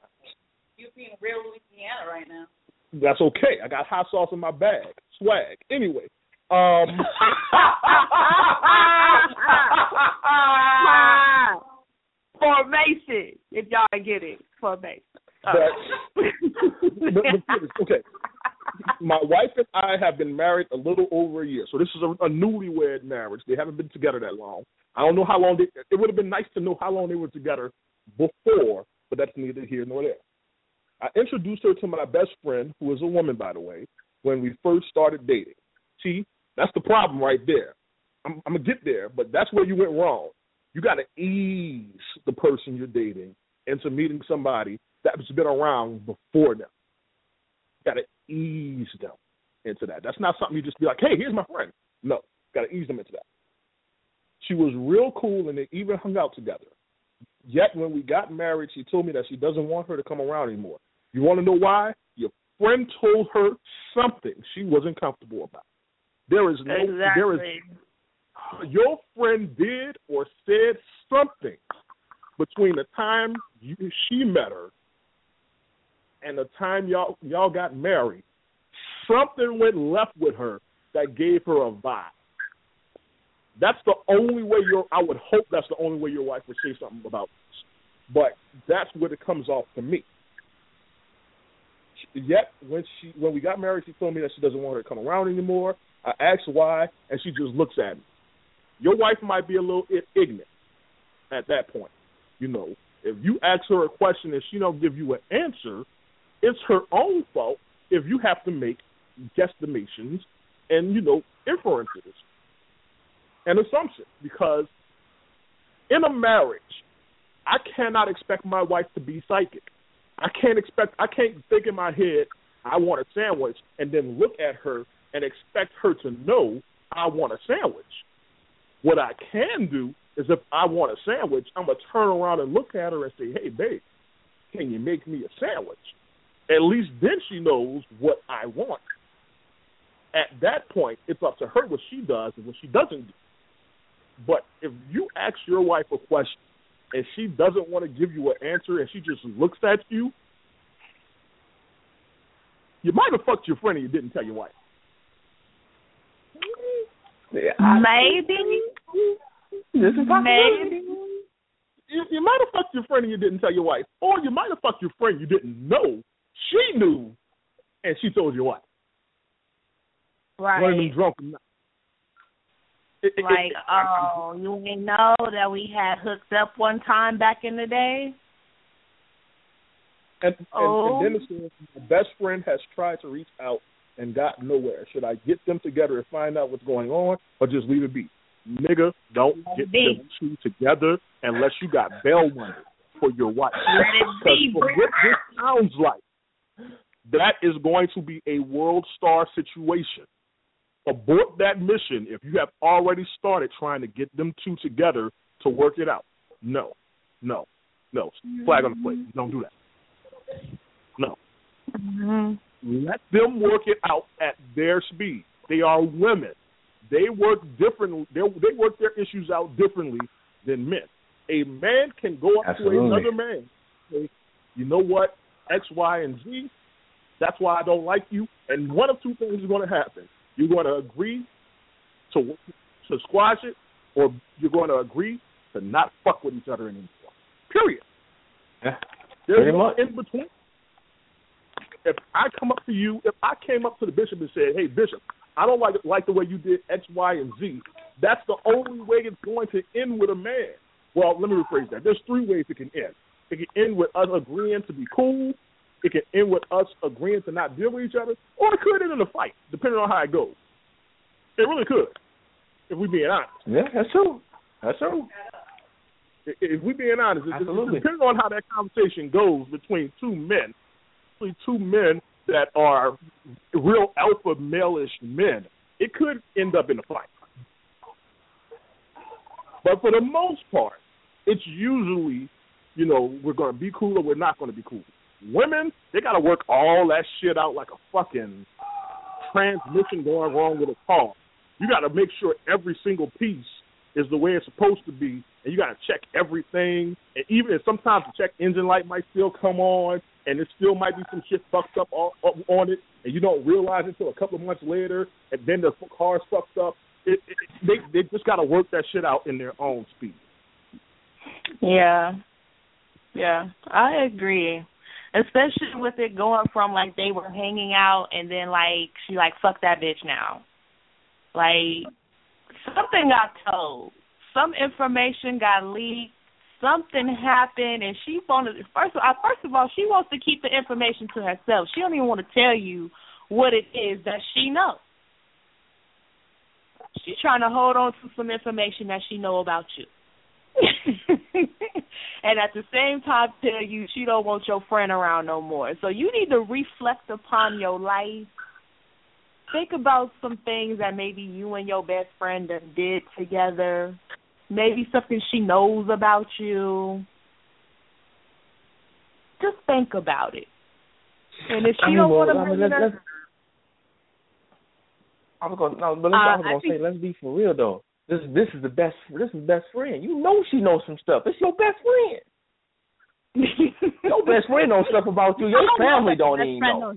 You're being real Louisiana right now. That's okay. I got hot sauce in my bag. Swag. Anyway. Um [LAUGHS] [LAUGHS] Formation, if y'all get it. Formation. But, but, but, okay. My wife and I have been married a little over a year, so this is a, a newlywed marriage. They haven't been together that long. I don't know how long they. It would have been nice to know how long they were together before, but that's neither here nor there. I introduced her to my best friend, who is a woman, by the way, when we first started dating. See, that's the problem right there. I'm, I'm gonna get there, but that's where you went wrong. You got to ease the person you're dating into meeting somebody that's been around before them. You got to ease them into that. That's not something you just be like, "Hey, here's my friend." No, got to ease them into that. She was real cool, and they even hung out together. Yet when we got married, she told me that she doesn't want her to come around anymore. You want to know why? Friend told her something she wasn't comfortable about. There is no exactly. there is your friend did or said something between the time you, she met her and the time y'all y'all got married. Something went left with her that gave her a vibe. That's the only way your I would hope that's the only way your wife would say something about this. But that's what it comes off to me. Yet when she when we got married, she told me that she doesn't want her to come around anymore. I asked why, and she just looks at me. Your wife might be a little ignorant at that point. You know, if you ask her a question and she don't give you an answer, it's her own fault if you have to make guesstimations and you know inferences and assumptions because in a marriage, I cannot expect my wife to be psychic. I can't expect I can't think in my head I want a sandwich and then look at her and expect her to know I want a sandwich. What I can do is if I want a sandwich, I'm gonna turn around and look at her and say, "Hey, babe, can you make me a sandwich?" At least then she knows what I want. At that point, it's up to her what she does and what she doesn't do. But if you ask your wife a question and she doesn't want to give you an answer and she just looks at you, you might have fucked your friend and you didn't tell your wife. Maybe. This is Maybe. You, you might have fucked your friend and you didn't tell your wife, or you might have fucked your friend you didn't know she knew, and she told your wife. Right. One of them drunk. Like, [LAUGHS] oh, you ain't know that we had hooked up one time back in the day. And, Oh. and, and oh. then it says, my best friend has tried to reach out and got nowhere. Should I get them together and find out what's going on, or just leave it be? Nigga, don't Let get be. them two together unless you got bail money for your wife. Let it be, Because what this sounds like, that is going to be a world star situation. Abort that mission if you have already started trying to get them two together to work it out. No, no, no. Flag on the plate. Don't do that. No. Mm-hmm. Let them work it out at their speed. They are women. They work differently. They they work their issues out differently than men. A man can go up Absolutely. to another man. Say, you know what? X, Y, and Z. That's why I don't like you. And one of two things is going to happen. You're going to agree to to squash it, or you're going to agree to not fuck with each other anymore. Period. Yeah. There's no much. in between. If I come up to you, if I came up to the bishop and said, "Hey, bishop, I don't like like the way you did X, Y, and Z," that's the only way it's going to end with a man. Well, let me rephrase that. There's three ways it can end. It can end with us agreeing to be cool. It can end with us agreeing to not deal with each other, or it could end in a fight, depending on how it goes. It really could, if we're being honest. Yeah, that's true. That's true. If- we're being honest, it- Absolutely. it depends on how that conversation goes between two men, between two men that are real alpha male-ish men. It could end up in a fight. But for the most part, it's usually, you know, we're going to be cool or we're not going to be cool. Women, they got to work all that shit out like a fucking transmission going wrong with a car. You got to make sure every single piece is the way it's supposed to be, and you got to check everything. And even sometimes the check engine light might still come on, and it still might be some shit fucked up on, on it, and you don't realize it until a couple of months later, and then the car's fucked up. It, it, they they just got to work that shit out in their own speed. Yeah. Yeah, I agree. Especially with it going from like they were hanging out and then like she like fuck that bitch now. Like something got told. Some information got leaked. Something happened and she wanted first of all first of all, she wants to keep the information to herself. She don't even want to tell you what it is that she knows. She's trying to hold on to some information that she know about you. [LAUGHS] [LAUGHS] and at the same time tell you she don't want your friend around no more. So you need to reflect upon your life. Think about some things that maybe you and your best friend did together. Maybe something she knows about you. Just think about it. And if she I mean, don't well, want to I mean, bring let's, it up, I was gonna no, but let's, Uh, I was gonna say think- let's be for real though. This this is the best this is best friend. You know she knows some stuff. It's your best friend. [LAUGHS] Your best friend knows stuff about you. Your don't family don't even know. Knows,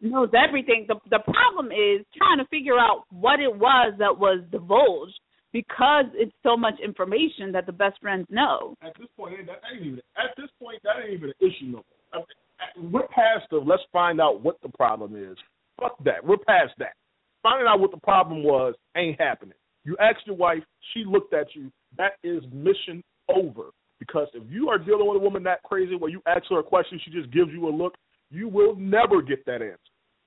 knows everything. The the problem is trying to figure out what it was that was divulged because it's so much information that the best friends know. At this point, that ain't even at this point that ain't even an issue no more. I mean, We're past the let's find out what the problem is. Fuck that. We're past that. Finding out what the problem was ain't happening. You asked your wife, she looked at you. That is mission over. Because if you are dealing with a woman that crazy where you ask her a question, she just gives you a look, you will never get that answer.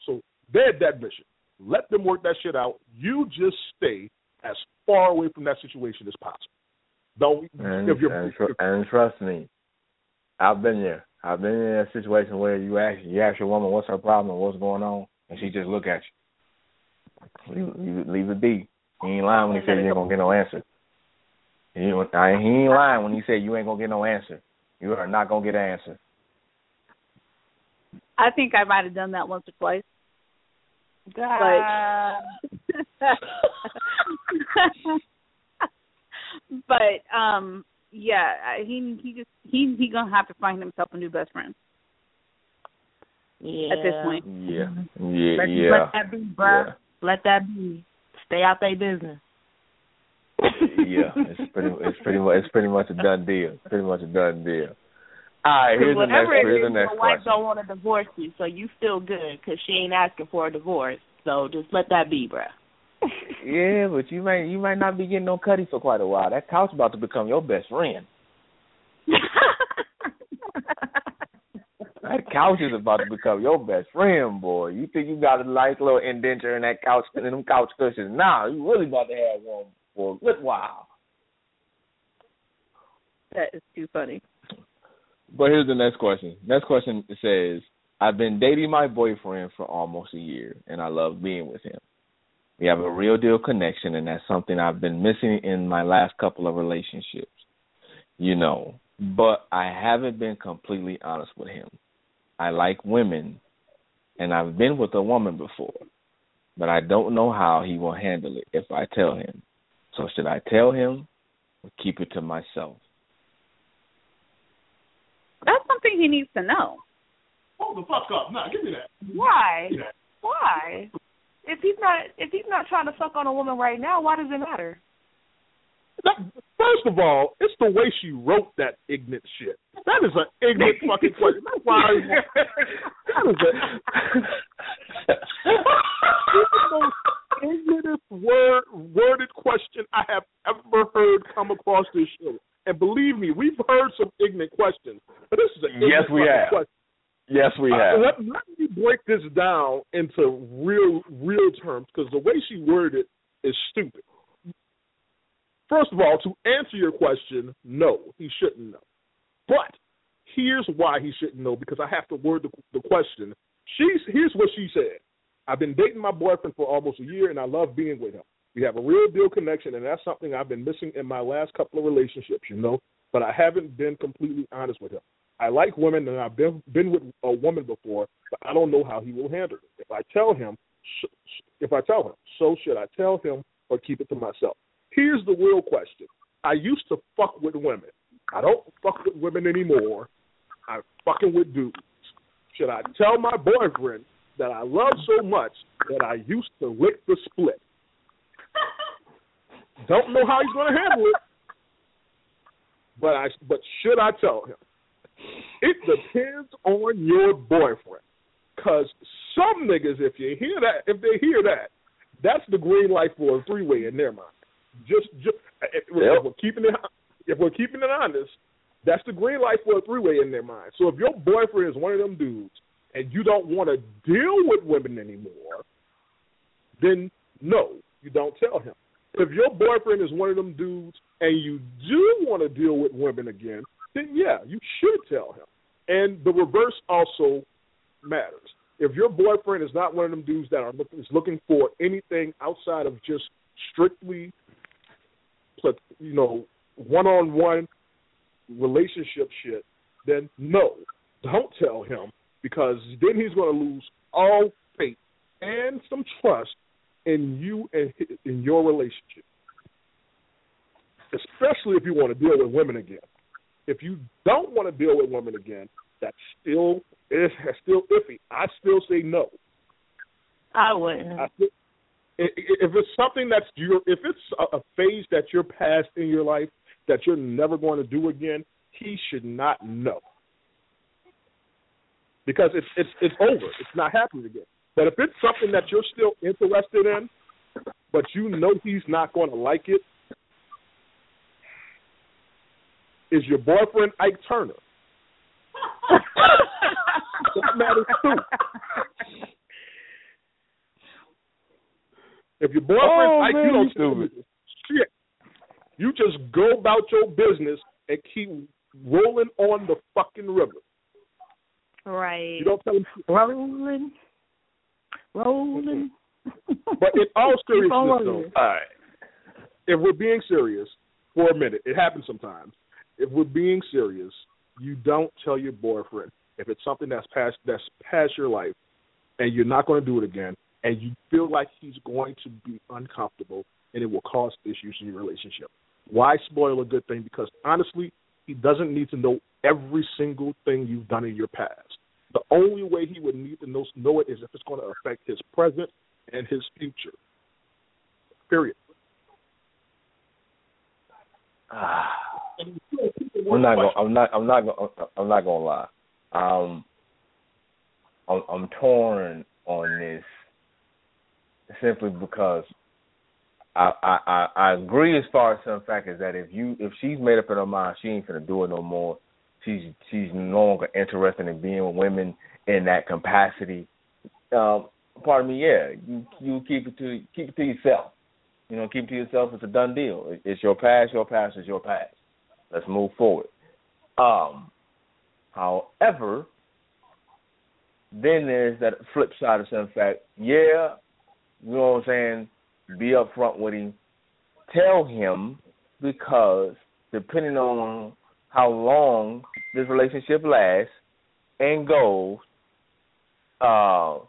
So dead that mission. Let them work that shit out. You just stay as far away from that situation as possible. Don't And, if you're and, tr- and trust me, I've been there. I've been in that situation where you ask you ask your woman what's her problem, what's going on, and she just look at you. Leave, leave, leave it be. He ain't lying when he said you ain't gonna get no answer. He, ain't- he ain't lying when he said you ain't gonna get no answer. You are not gonna get an answer. I think I might have done that once or twice. God. [LAUGHS] but um yeah, he he just he he gonna have to find himself a new best friend yeah. at this point. Yeah, yeah, Let, yeah. let that be, bruh. Let that be. Stay out their business. yeah, it's pretty, it's pretty much, it's pretty much a done deal. Pretty much a done deal. All right, here's the next, here's the next your wife question. don't want to divorce you, so you still good because she ain't asking for a divorce. So just let that be, bruh. yeah, but you might you might not be getting no cutty for quite a while. That couch about to become your best friend. That couch is about to become your best friend, boy. You think you got a nice little indenture in that couch and them couch cushions? Nah, you really about to have one for a good while. That is too funny. But here's the next question. Next question says, I've been dating my boyfriend for almost a year, and I love being with him. We have a real deal connection, and that's something I've been missing in my last couple of relationships. You know, but I haven't been completely honest with him. I like women, and I've been with a woman before, but I don't know how he will handle it if I tell him. So, should I tell him or keep it to myself? That's something he needs to know. Hold the fuck up. Nah, give me that. Why? Give me that. Why? If he's not if he's not trying to fuck on a woman right now, why does it matter? That, first of all, it's the way she wrote that ignorant shit. That is an ignorant [LAUGHS] fucking question. That's why I, that is a, [LAUGHS] the most ignorant word worded question I have ever heard come across this show. And believe me, we've heard some ignorant questions, but this is an ignorant Yes, we have. question. Yes, we Uh, have. let, let me break this down into real real terms because the way she worded it is stupid. First of all, to answer your question, no, he shouldn't know. But here's why he shouldn't know because I have to word the, the question. She's here's what she said. I've been dating my boyfriend for almost a year and I love being with him. We have a real deal connection and that's something I've been missing in my last couple of relationships, you know, but I haven't been completely honest with him. I like women and I've been been with a woman before, but I don't know how he will handle it. If I tell him, if I tell him, so should I tell him or keep it to myself? Here's the real question. I used to fuck with women. I don't fuck with women anymore. I'm fucking with dudes. Should I tell my boyfriend that I love so much that I used to lick the split? [LAUGHS] Don't know how he's going to handle it, but I but should I tell him? It depends on your boyfriend. Cause some niggas, if you hear that, if they hear that, that's the green light for a three way in their mind. Just, just eh, eh, if, if we're keeping it, if we're keeping it honest, that's the green light for a three way in their mind. So if your boyfriend is one of them dudes and you don't want to deal with women anymore, then no, you don't tell him. If your boyfriend is one of them dudes and you do want to deal with women again, then yeah, you should tell him. And the reverse also matters. If your boyfriend is not one of them dudes that are looking, is looking for anything outside of just strictly, you know, one-on-one relationship shit, then no, don't tell him because then he's going to lose all faith and some trust in you and in your relationship. Especially if you want to deal with women again. If you don't want to deal with women again, that's still it's still iffy. I still say no. I wouldn't. I still, if it's something that's your, if it's a, phase that you're past in your life that you're never going to do again, he should not know because it's it's it's over. It's not happening again. But if it's something that you're still interested in, but you know he's not going to like it, is your boyfriend Ike Turner? [LAUGHS] that matters too. If your boyfriend Oh, Ike, man, you don't you stupid. shit. You just go about your business and keep rolling on the fucking river. right. You don't tell him. rolling, rolling. But in all [LAUGHS] Keep seriousness, though. All right. if we're being serious for a minute, it happens sometimes. If we're being serious, you don't tell your boyfriend if it's something that's past that's past your life, and you're not going to do it again, and you feel like he's going to be uncomfortable, and it will cause issues in your relationship. Why spoil a good thing? Because honestly, he doesn't need to know every single thing you've done in your past. The only way he would need to know, know it is if it's going to affect his present and his future. Period. [SIGHS] Ah. I'm not gonna. I'm not. I'm not gonna. I'm not gonna lie. Um, I'm, I'm torn on this simply because I, I I agree as far as some fact is that if you if she's made up in her mind she ain't gonna do it no more. She's she's no longer interested in being with women in that capacity. Um, pardon me, yeah, you you keep it to keep it to yourself. You know, keep it to yourself. It's a done deal. It's your past. Your past is your past. Let's move forward. Um, however, then there's that flip side of some fact. Yeah, you know what I'm saying be upfront with him. Tell him because depending on how long this relationship lasts and goes, uh,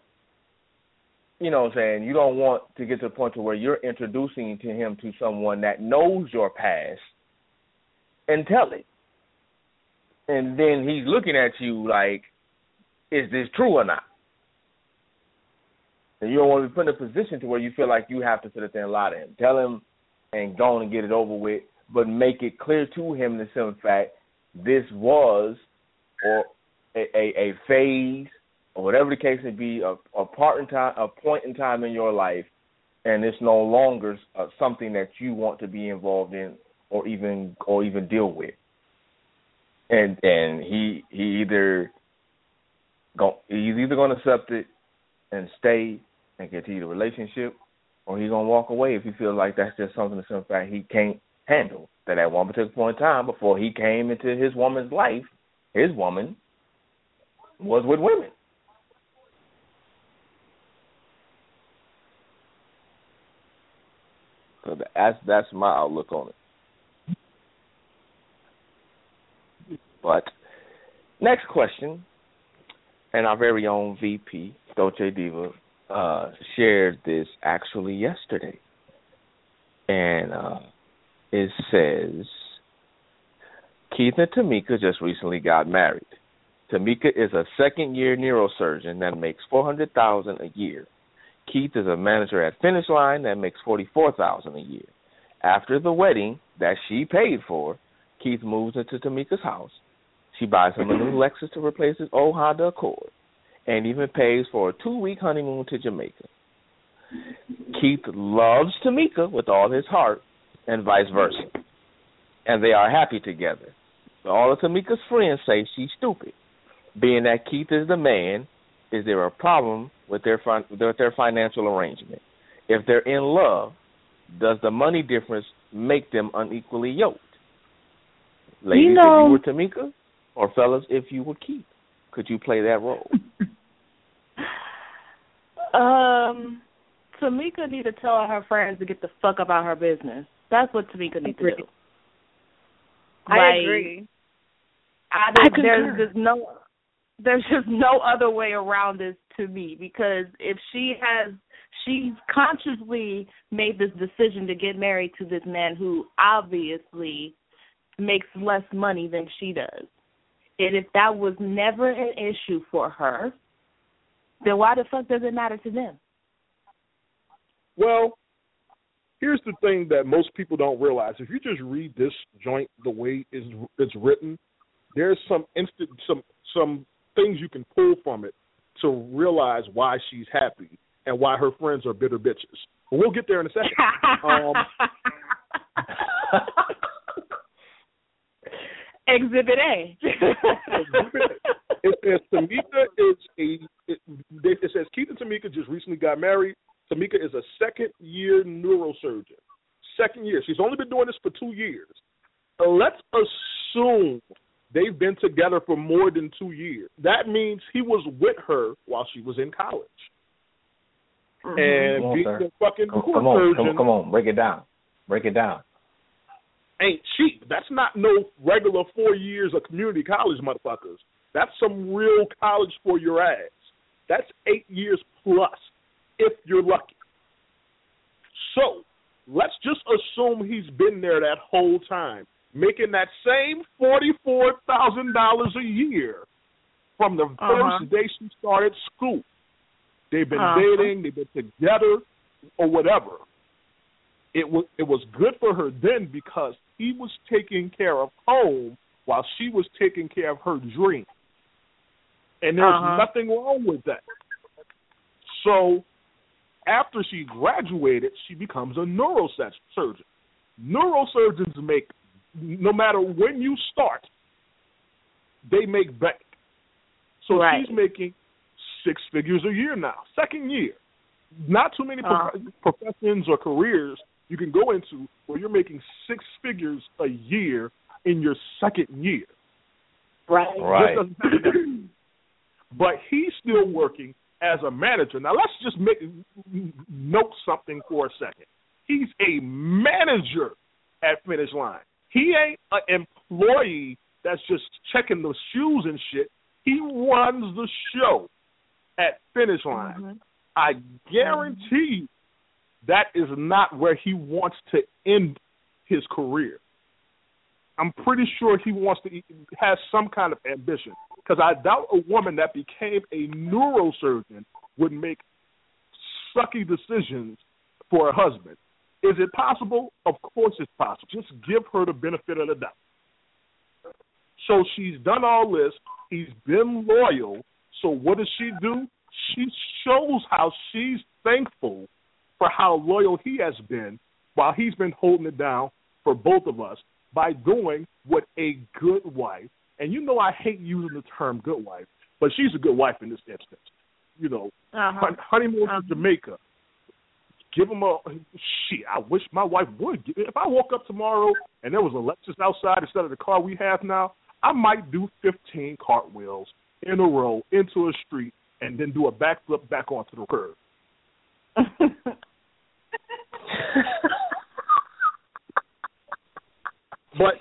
you know what I'm saying, you don't want to get to the point to where you're introducing to him to someone that knows your past and tell it. And then he's looking at you like, is this true or not? And you don't want to be put in a position to where you feel like you have to sit there and lie to him. Tell him and go on and get it over with, but make it clear to him the simple fact this was or a, a, a phase or whatever the case may be, a, a part in time, a point in time in your life, and it's no longer uh, something that you want to be involved in or even or even deal with. And and he he either go he's either going to accept it and stay and continue the relationship, or he's gonna walk away if he feels like that's just something that some fact he can't handle. That at one particular point in time, before he came into his woman's life, his woman was with women. So that's that's my outlook on it. But next question, and our very own VP Dolce Diva uh, shared this actually yesterday, and uh, it says Keith and Tamika just recently got married. Tamika is a second-year neurosurgeon that makes four hundred thousand a year. Keith is a manager at Finish Line that makes forty-four thousand a year. After the wedding that she paid for, Keith moves into Tamika's house. She buys him a new Lexus to replace his old Honda Accord and even pays for a two week honeymoon to Jamaica. Keith loves Tamika with all his heart, and vice versa. And they are happy together. But all of Tamika's friends say she's stupid. Being that Keith is the man, is there a problem with their with their financial arrangement? If they're in love, does the money difference make them unequally yoked? Ladies, you know, if you were Tamika, or fellas, if you were Keith, could you play that role? [LAUGHS] Um, Tamika need to tell her friends to get the fuck about her business. That's what Tamika needs to do. I like, agree. I, I there's just no there's [LAUGHS] just no other way around this to me because if she has she's consciously made this decision to get married to this man who obviously makes less money than she does. And if that was never an issue for her, then why the fuck does it matter to them? Well, here's the thing that most people don't realize. If you just read this joint the way it's, it's written, there's some instant some some things you can pull from it to realize why she's happy and why her friends are bitter bitches. But we'll get there in a second. [LAUGHS] um, [LAUGHS] Exhibit A. it says Tamika is a. It, it says Keith and Tamika just recently got married. Tamika is a second year neurosurgeon. Second year. She's only been doing this for two years. Let's assume they've been together for more than two years. That means he was with her while she was in college. Mm-hmm. And Come on, being sir. a fucking Come, come on, neurosurgeon come, come on, break it down, break it down. Ain't cheap. That's not no regular four years of community college, motherfuckers. That's some real college for your ass. That's eight years plus, if you're lucky. So let's just assume he's been there that whole time, making that same forty-four thousand dollars a year from the Uh-huh. first day she started school. They've been Uh-huh. dating, they've been together, or whatever it was it was good for her then because he was taking care of home while she was taking care of her dream. And there's Uh-huh. nothing wrong with that. So after she graduated, she becomes a neurosurgeon. Neurosurgeons make, no matter when you start, they make bank. So right. she's making six figures a year now, second year. Not too many uh professions or careers you can go into where you're making six figures a year in your second year. Right. Right. [CLEARS THROAT] but he's still working as a manager. Now let's just make note something for a second. He's a manager at Finish Line. He ain't an employee that's just checking the shoes and shit. He runs the show at Finish Line. Mm-hmm. I guarantee you that is not where he wants to end his career. I'm pretty sure he wants to has some kind of ambition because I doubt a woman that became a neurosurgeon would make sucky decisions for a husband. Is it possible? Of course it's possible. Just give her the benefit of the doubt. So she's done all this. He's been loyal. So what does she do? She shows how she's thankful for how loyal he has been while he's been holding it down for both of us by doing what a good wife, and you know I hate using the term good wife, but she's a good wife in this instance. You know, uh-huh. honeymoon uh-huh. to Jamaica. Give him a shit. I wish my wife would. If I woke up tomorrow and there was a Lexus outside instead of the car we have now, I might do 15 cartwheels in a row into a street and then do a backflip back onto the curb. [LAUGHS] [LAUGHS] but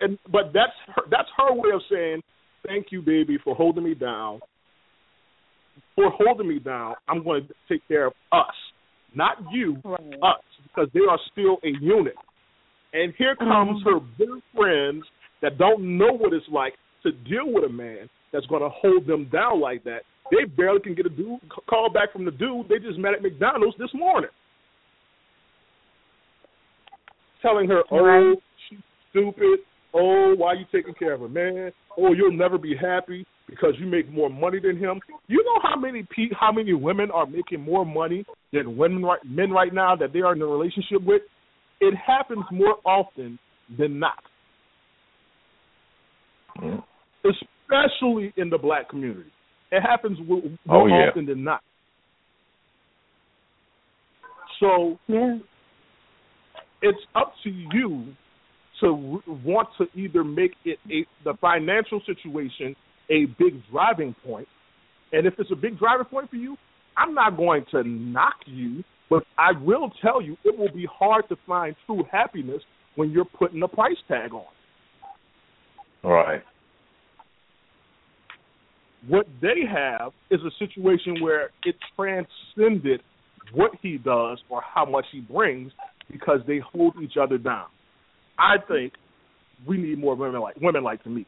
and but that's her, that's her way of saying thank you, baby, for holding me down. For holding me down, I'm going to take care of us, not you, right. us, because they are still a unit. And here comes mm-hmm. her bitter friends that don't know what it's like to deal with a man that's going to hold them down like that. They barely can get a dude call back from the dude they just met at McDonald's this morning, telling her, "Oh, right. she's stupid. Oh, why are you taking care of her, man? Oh, you'll never be happy because you make more money than him. You know how many pe- how many women are making more money than women right men right now that they are in a relationship with? It happens more often than not, Mm. especially in the black community. It happens w- Oh, more yeah. often than not. So Yeah. It's up to you to want to either make it a the financial situation a big driving point, and if it's a big driving point for you, I'm not going to knock you, but I will tell you it will be hard to find true happiness when you're putting a price tag on. Right. What they have is a situation where it transcended what he does or how much he brings because they hold each other down. I think we need more women like women like Tamika.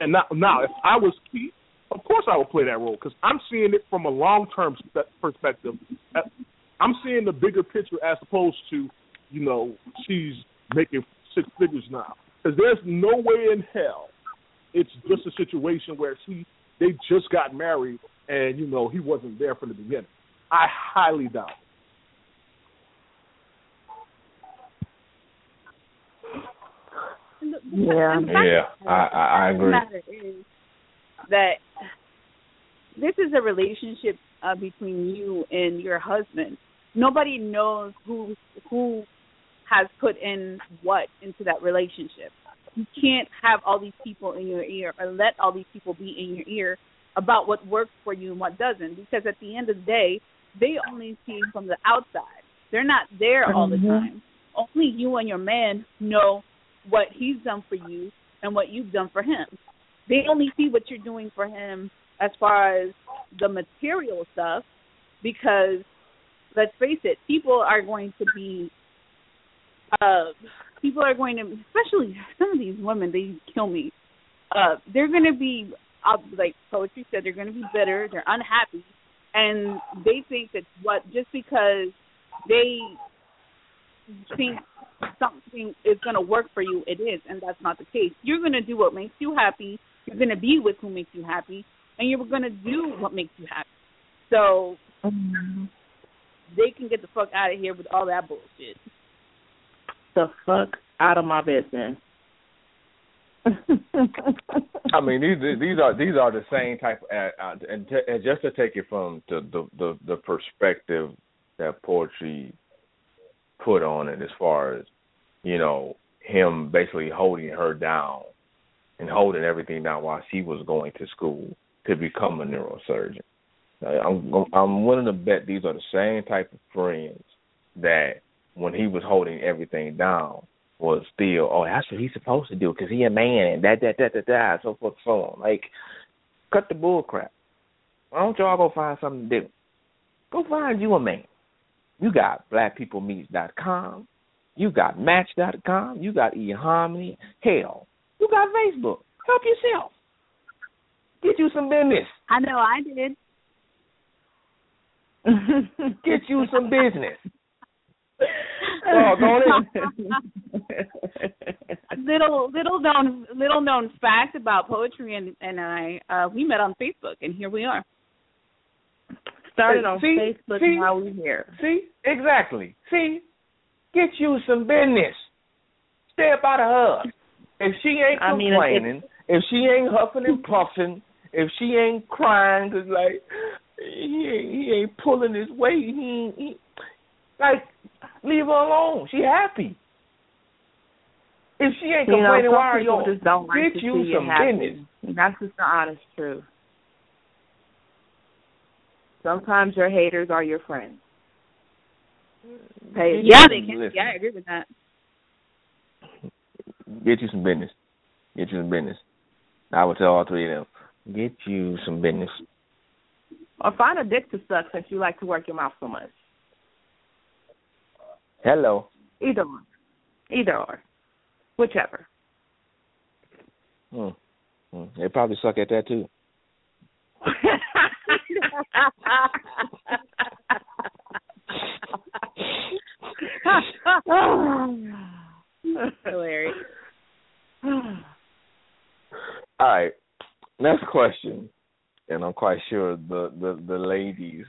And now, now if I was Keith, of course I would play that role because I'm seeing it from a long term perspective. I'm seeing the bigger picture as opposed to, you know, she's making six figures now. Because there's no way in hell it's just a situation where she they just got married and you know he wasn't there from the beginning. I highly doubt. Yeah. Yeah, I I, I agree. matter that this is a relationship uh, between you and your husband. Nobody knows who who has put in what into that relationship. You can't have all these people in your ear or let all these people be in your ear about what works for you and what doesn't because at the end of the day, they only see from the outside. They're not there all the Mhm. time. Only you and your man know what he's done for you and what you've done for him. They only see what you're doing for him as far as the material stuff because let's face it, people are going to be uh people are going to especially some of these women they kill me. Uh they're to be uh, like poetry said they're to be bitter, they're unhappy and they think that what just because they think something is going to work for you, it is, and that's not the case. You're going to do what makes you happy. You're going to be with who makes you happy, and you're going to do what makes you happy. So Mm-hmm. They can get the fuck out of here with all that bullshit. The fuck out of my business. [LAUGHS] I mean, these these are these are the same type, uh, uh, and, t- and just to take it from the, the the the perspective that poetry put on it, as far as you know, him basically holding her down and holding everything down while she was going to school to become a neurosurgeon. I'm I'm willing to bet these are the same type of friends that when he was holding everything down was still, oh, that's what he's supposed to do because he a man and that that that that that so forth so on. Like, cut the bull crap. Why don't y'all go find something to do? Go find you a man. You got blackpeoplemeets.com. You got Match.com. You got eHarmony. Hell, you got Facebook. Help yourself. Get you some business. I know I did. [LAUGHS] Get you some business. oh, go [LAUGHS] little little known little known fact about poetry and and I uh we met on Facebook and here we are. Started on see, Facebook see, now we here. See, exactly. See, get you some business. Stay up out of her. If she ain't I mean, complaining, if she ain't huffing and puffing, if she ain't crying because like he ain't, he ain't pulling his weight, he, ain't, he like leave her alone. She happy. If she ain't You know, complaining, why are you just don't like get you some it business? That's just the honest truth. Sometimes your haters are your friends. Pay Yeah, attention. they can. Listen. Yeah, I agree with that. Get you some business. Get you some business. I would tell all three of them, get you some business. Or find a dick to suck since you like to work your mouth so much. Hello. Either one. Either or. Whichever. Hmm. Hmm. They probably suck at that too. [LAUGHS] [LAUGHS] Hilarious. All right. Next question, and I'm quite sure the the the ladies,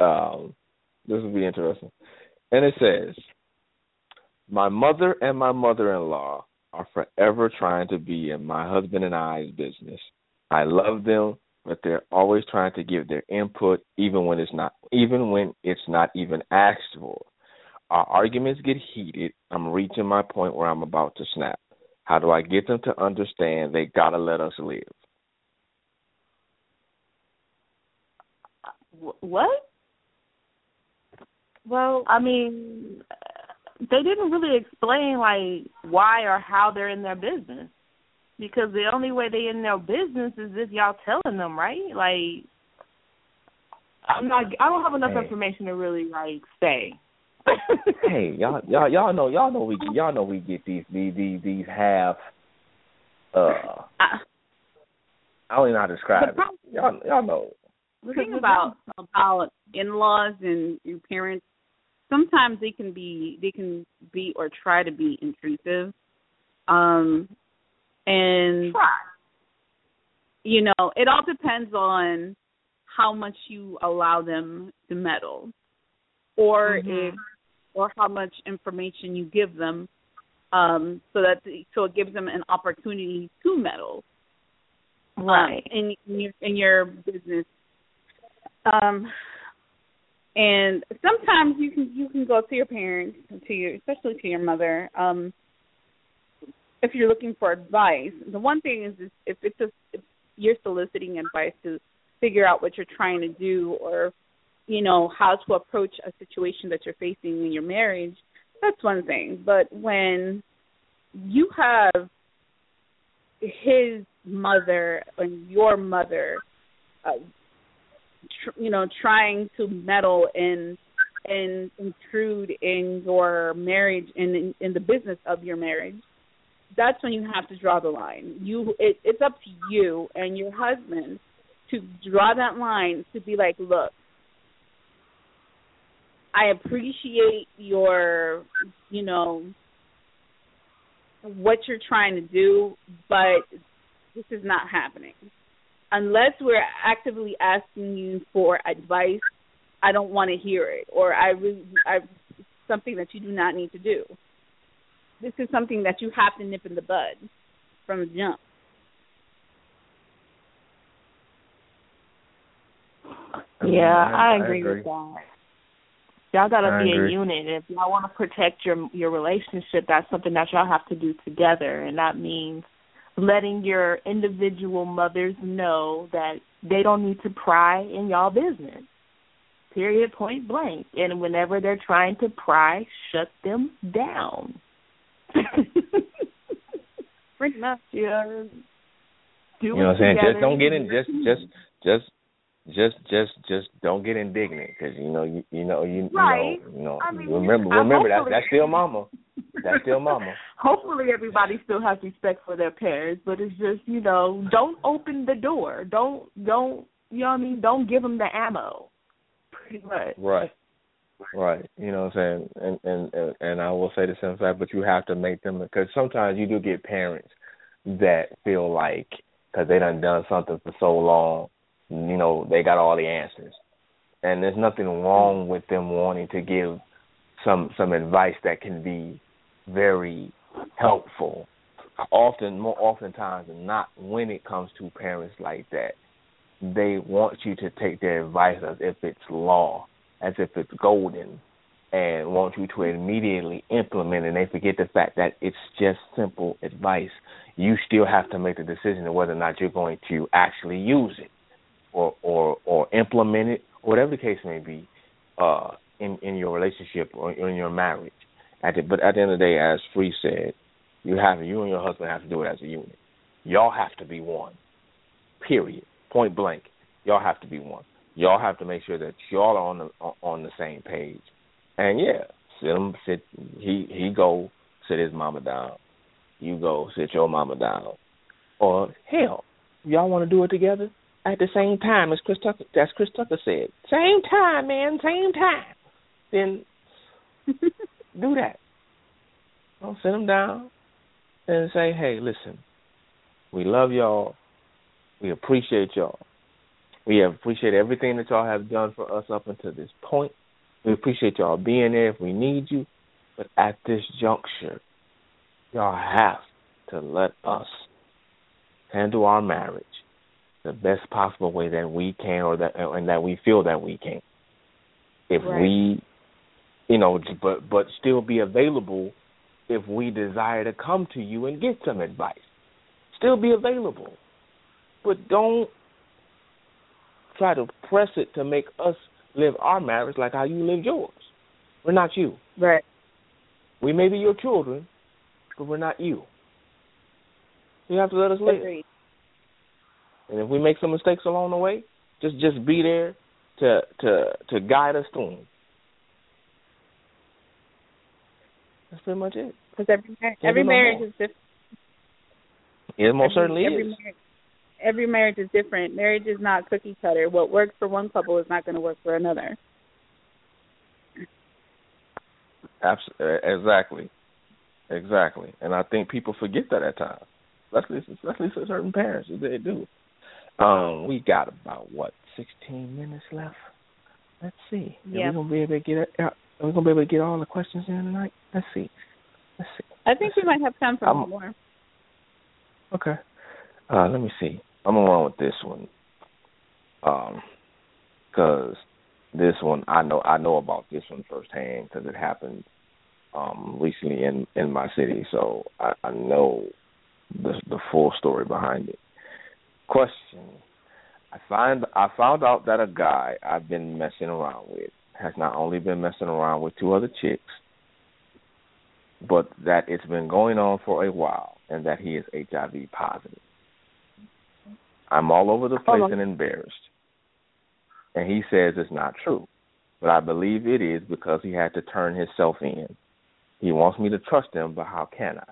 um, this will be interesting. And it says, "My mother and my mother-in-law are forever trying to be in my husband and I's business. I love them, but they're always trying to give their input, even when it's not even when it's not even asked for. Our arguments get heated. I'm reaching my point where I'm about to snap. How do I get them to understand they gotta let us live? What? Well, I mean, they didn't really explain like why or how they're in their business. Because the only way they in their business is if y'all telling them, right? Like, I'm not. I don't have enough Hey. information to really like say. [LAUGHS] hey, y'all, y'all, y'all know, y'all know we, y'all know we get these, these, these, these half. Uh, I, I don't even know how to describe The it. problem- Y'all, y'all know. the thing about about in-laws and your parents, sometimes they can be they can be or try to be intrusive, um, and you know it all depends on how much you allow them to meddle, or Mhm. if or how much information you give them, um, so that so it gives them an opportunity to meddle Right. um, in, in your in your business. Um, and sometimes you can you can go to your parents, to your especially to your mother, um, if you're looking for advice. The one thing is, is if it's a, if you're soliciting advice to figure out what you're trying to do or you know how to approach a situation that you're facing in your marriage, that's one thing. But when you have his mother and your mother, uh, tr- you know, trying to meddle in and intrude in your marriage and in, in the business of your marriage, that's when you have to draw the line. You, it, it's up to you and your husband to draw that line to be like, look, I appreciate your, you know, what you're trying to do, but this is not happening. Unless we're actively asking you for advice I don't want to hear it, or I really, I something that you do not need to do. This is something that you have to nip in the bud from the jump. Yeah, I, I agree, agree. with that. Y'all gotta I be agree. a unit. If y'all want to protect your your relationship, that's something that y'all have to do together, and that means letting your individual mothers know that they don't need to pry in y'all business. Period. Point blank. And whenever they're trying to pry, shut them down. [LAUGHS] Pretty much. yeah. Do You know what I'm saying? Just don't get in. Just, just, just, just, just, just don't get indignant because you know, you, you know, you, Right. you know, you know. I mean, remember, I- remember that hopefully- that's still mama. That's still [LAUGHS] mama. Hopefully everybody still has respect for their parents, but it's just, you know, don't open the door. Don't don't you know what I mean? Don't give them the ammo. Pretty much. Right. Right. You know what I'm saying? And and and, I will say the same fact, but you have to make them because sometimes you do get parents that feel like because they done done something for so long, you know, they got all the answers, and there's nothing wrong with them wanting to give some some advice that can be very helpful. Often, more oftentimes than not, when it comes to parents like that, they want you to take their advice as if it's law, as if it's golden, and want you to immediately implement. And they forget the fact that it's just simple advice. You still have to make the decision of whether or not you're going to actually use it, or or or implement it, whatever the case may be, uh, in in your relationship or in your marriage. At the, but at the end of the day, as Free said, you have you and your husband have to do it as a unit. Y'all have to be one. Period. Point blank. Y'all have to be one. Y'all have to make sure that y'all are on the on the same page. And yeah, sit him sit he he go sit his mama down. You go sit your mama down. Or hell, y'all want to do it together at the same time as Chris Tucker as Chris Tucker said. Same time, man, same time. Then [LAUGHS] do that. Don't sit him down and say, hey, listen, we love y'all. We appreciate y'all. We appreciate everything that y'all have done for us up until this point. We appreciate y'all being there if we need you. But at this juncture, y'all have to let us handle our marriage the best possible way that we can or that and that we feel that we can. If Right. we you know, but but still be available if we desire to come to you and get some advice. Still be available. But don't try to press it to make us live our marriage like how you live yours. We're not you. Right. We may be your children, but we're not you. You have to let us live. Agreed. And if we make some mistakes along the way, just just be there to to to guide us through them. That's pretty much it. Because every mar- every no marriage is different. It most every, certainly every is. Marriage, every marriage is different. Marriage is not cookie cutter. What works for one couple is not going to work for another. Abs- uh, exactly, exactly. And I think people forget that at times, especially especially for certain parents. They do. Um, we got about what sixteen minutes left. Let's see. Yeah. Are we gonna be able to get it? Are we gonna be able to get all the questions in tonight? Let's see. Let's see. I think we might have time for I'm- more. Okay. Uh, let me see. I'm run with this one. Um, because this one I know I know about this one firsthand because it happened um recently in in my city, so I, I know the the full story behind it. Question: I find I found out that a guy I've been messing around with has not only been messing around with two other chicks, but that it's been going on for a while and that he is HIV positive. I'm all over the place and embarrassed. And he says it's not true. But I believe it is because he had to turn himself in. He wants me to trust him, but how can I?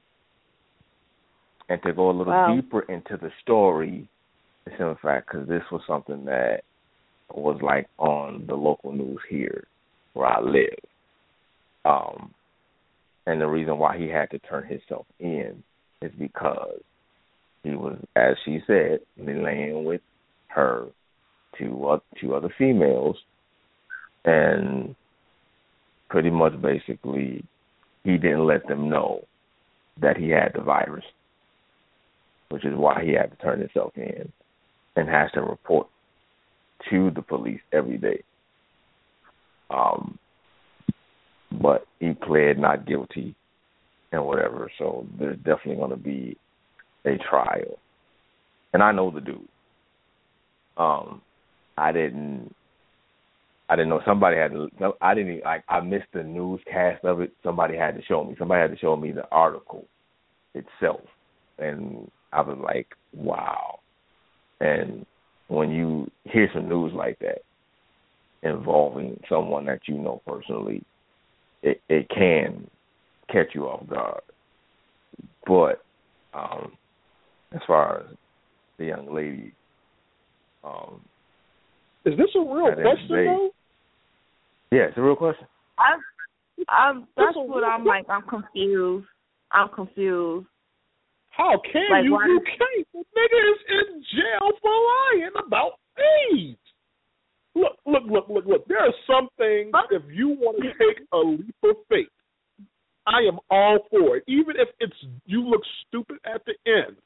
And to go a little Wow. deeper into the story, it's in fact because this was something that was like on the local news here where I live. Um, and the reason why he had to turn himself in is because he was, as she said, laying with her two oth- two other females and pretty much basically he didn't let them know that he had the virus, which is why he had to turn himself in and has to report to the police every day. Um, but he pled not guilty and whatever, so there's definitely going to be a trial. And I know the dude. Um, I didn't. I didn't know somebody had. To, I didn't. Even, like I missed the newscast of it. Somebody had to show me. Somebody had to show me the article itself, and I was like, wow. And when you hear some news like that involving someone that you know personally, it it can catch you off guard. But um as far as the young lady, um is this a real question though? Yeah, it's a real question. I'm, I'm that's what I'm like. I'm confused. I'm confused. How can like, you? You can't. The nigga is in jail for lying about AIDS. Look, look, look, look, look. There are some things. If you want to take a leap of faith, I am all for it. Even if it's you look stupid at the end,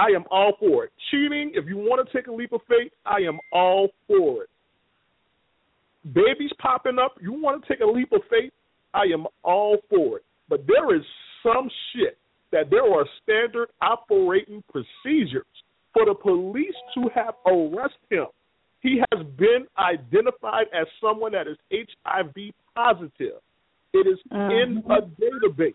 I am all for it. Cheating, if you want to take a leap of faith, I am all for it. Babies popping up, you want to take a leap of faith, I am all for it. But there is some shit that there are standard operating procedures for the police to have arrested him. He has been identified as someone that is HIV positive. It is in mm-hmm. a database.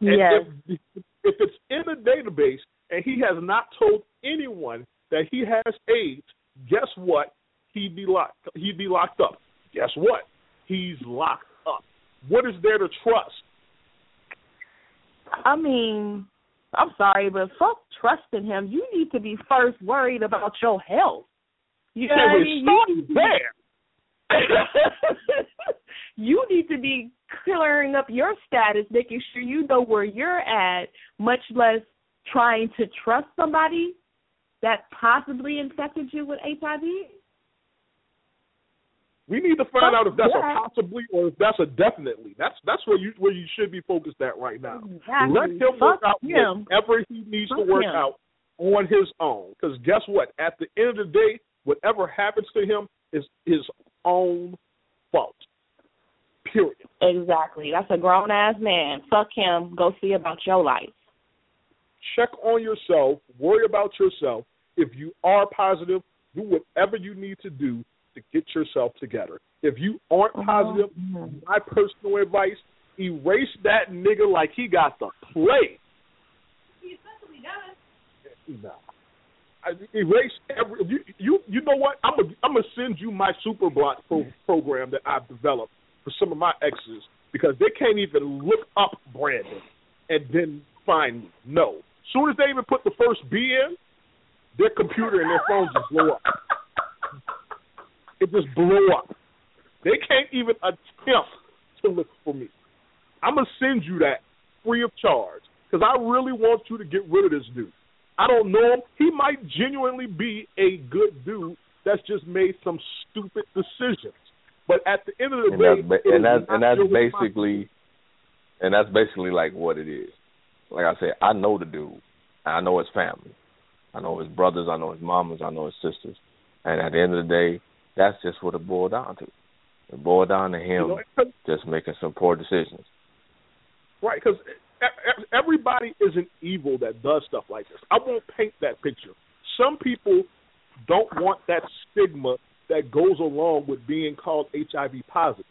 And yes. if, if it's in a database and he has not told anyone that he has AIDS, guess what? He'd be locked. He'd be locked up. Guess what? He's locked up. What is there to trust? I mean, I'm sorry, but fuck trusting him. You need to be first worried about your health. You know what I mean? You there. [LAUGHS] you need to be clearing up your status, making sure you know where you're at, much less trying to trust somebody that possibly infected you with HIV. We need to find out if that's a possibly or if that's a definitely. That's that's where you where you should be focused at right now. Exactly. Let him Fuck work out him. whatever he needs Fuck to work him. out on his own. Because guess what? At the end of the day, whatever happens to him is his own fault. Period. Exactly. That's a grown ass man. Fuck him. Go see about your life. Check on yourself. Worry about yourself. If you are positive, do whatever you need to do to get yourself together. If you aren't positive, Mhm. my personal advice: erase that nigga like he got the play. He essentially does. Nah. I, erase every. You, you you know what? I'm gonna I'm gonna send you my super block pro, program that I've developed for some of my exes because they can't even look up Brandon and then find me. No. Soon as they even put the first B in, their computer and their phones just blow up. It just blew up. They can't even attempt to look for me. I'm gonna send you that free of charge because I really want you to get rid of this dude. I don't know him. He might genuinely be a good dude that's just made some stupid decisions. But at the end of the and day, that's, and that's and that's basically and that's basically like what it is. Like I said, I know the dude. I know his family. I know his brothers. I know his mamas. I know his sisters. And at the end of the day, that's just what it boiled down to. It boiled down to him You know, just making some poor decisions. Right, because everybody isn't evil that does stuff like this. I won't paint that picture. Some people don't want that stigma that goes along with being called HIV positive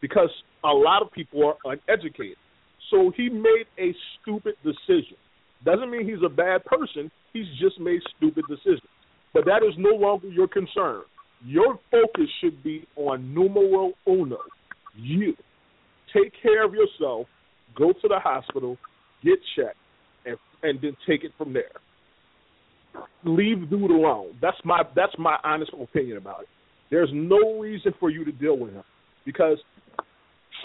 because a lot of people are uneducated. So he made a stupid decision. Doesn't mean he's a bad person. He's just made stupid decisions. But that is no longer your concern. Your focus should be on numero uno. You. Take care of yourself. Go to the hospital. Get checked. And, and then take it from there. Leave dude alone. That's my that's my honest opinion about it. There's no reason for you to deal with him because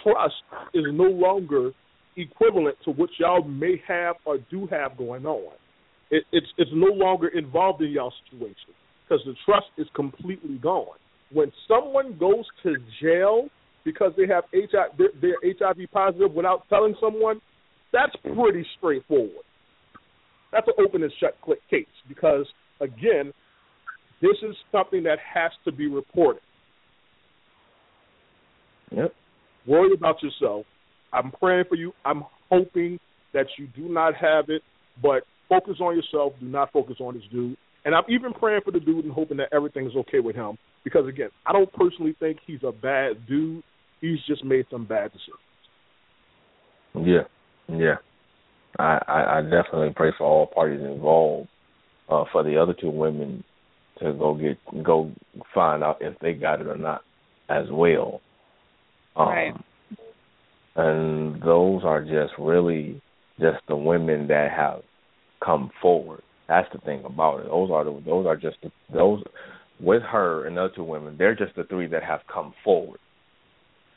trust is no longer equivalent to what y'all may have or do have going on. It, it's it's no longer involved in y'all situation because the trust is completely gone. when someone goes to jail because they have HIV, they're, they're HIV positive without telling someone, that's pretty straightforward. That's an open and shut click case because again, this is something that has to be reported. Yep. Worry about yourself. I'm praying for you. I'm hoping that you do not have it, but focus on yourself. Do not focus on this dude. And I'm even praying for the dude and hoping that everything is okay with him. Because again, I don't personally think he's a bad dude. He's just made some bad decisions. Yeah, yeah. I, I, I definitely pray for all parties involved. Uh, for the other two women to go get go find out if they got it or not as well. Um, right. And those are just really just the women that have come forward. That's the thing about it. Those are the, those are just the, those with her and the other two women. They're just the three that have come forward.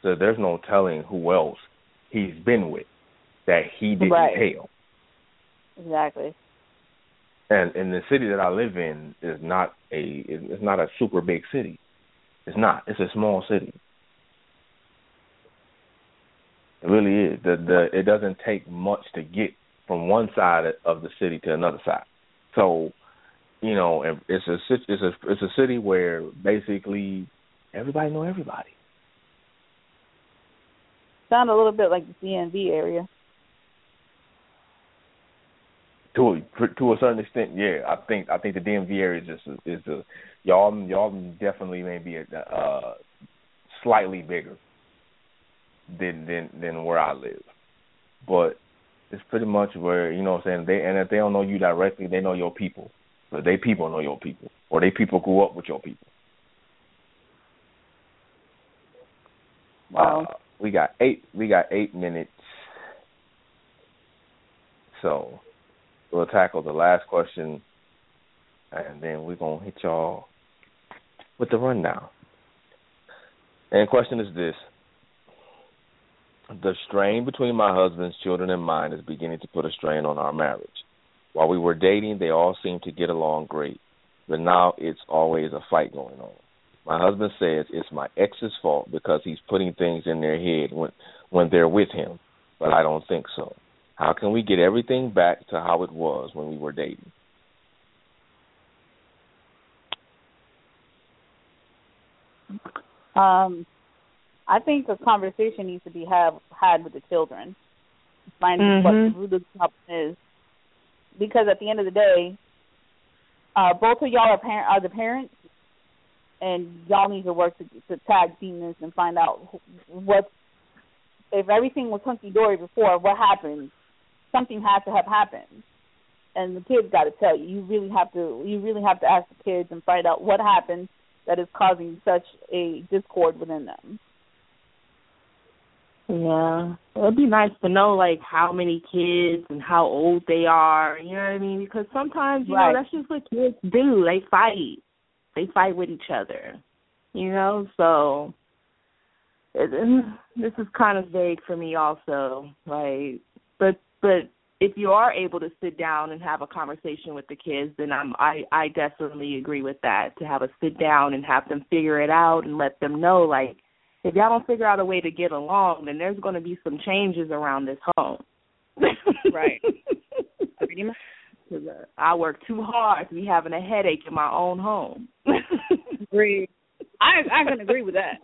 So there's no telling who else he's been with that he didn't right. tell. Exactly. And in the city that I live in is not a it's not a super big city. It's not. It's a small city. It really is. The the it doesn't take much to get from one side of the city to another side. So, you know, it's a it's a it's a city where basically everybody know everybody. Sound a little bit like the DMV area. To a, to a certain extent, yeah. I think I think the DMV area is just is the y'all y'all definitely maybe a, uh slightly bigger than than than where I live, but it's pretty much where you know what I'm saying. They and if they don't know you directly, they know your people. But they people know your people, or they people grew up with your people. Wow. Uh, we got eight. We got eight minutes. So we'll tackle the last question, and then we're gonna hit y'all with the rundown. And the question is this: The strain between my husband's children and mine is beginning to put a strain on our marriage. While we were dating, they all seemed to get along great, but now it's always a fight going on. My husband says it's my ex's fault because he's putting things in their head when when they're with him, but I don't think so. How can we get everything back to how it was when we were dating? Um, I think a conversation needs to be have had with the children. Find mm-hmm. what the root of the problem is, because at the end of the day, uh, both of y'all are parent are the parents, and y'all need to work to, to tag team this and find out what if everything was hunky dory before. What happened? Something has to have happened, and the kids got to tell you. You really have to. You really have to ask the kids and find out what happened that is causing such a discord within them. Yeah, it'd be nice to know like how many kids and how old they are. You know what I mean? Because sometimes you right. know that's just what kids do. They fight. They fight with each other. You know, so it, this is kind of vague for me also. Like, but but if you are able to sit down and have a conversation with the kids, then I'm I I definitely agree with that. To have a sit down and have them figure it out and let them know like if y'all don't figure out a way to get along, then there's going to be some changes around this home. right. [LAUGHS] Because uh, I work too hard to be having a headache in my own home. agree. I I can agree with that.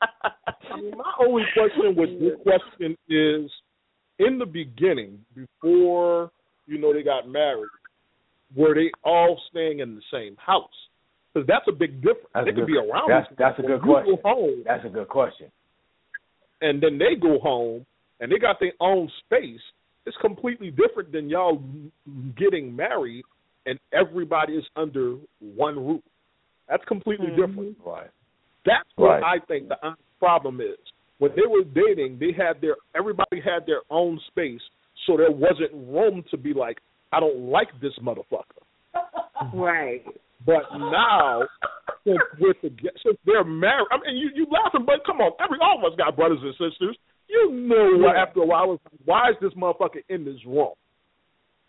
[LAUGHS] I mean, my only question with this question is, in the beginning, before you know they got married, were they all staying in the same house? Because that's a big difference. That's they could be around. That's that's a good question. Home, that's a good question. And then they go home and they got their own space. It's completely different than y'all getting married and everybody is under one roof. That's completely mm-hmm. different. Right. That's what right. I think the problem is. When they were dating, they had their everybody had their own space, so there wasn't room to be like, I don't like this motherfucker. [LAUGHS] right. But now, since with the since they're married, I mean, you you laughing, but come on, every all of us got brothers and sisters. You know what? After a while, why is this motherfucker in this room?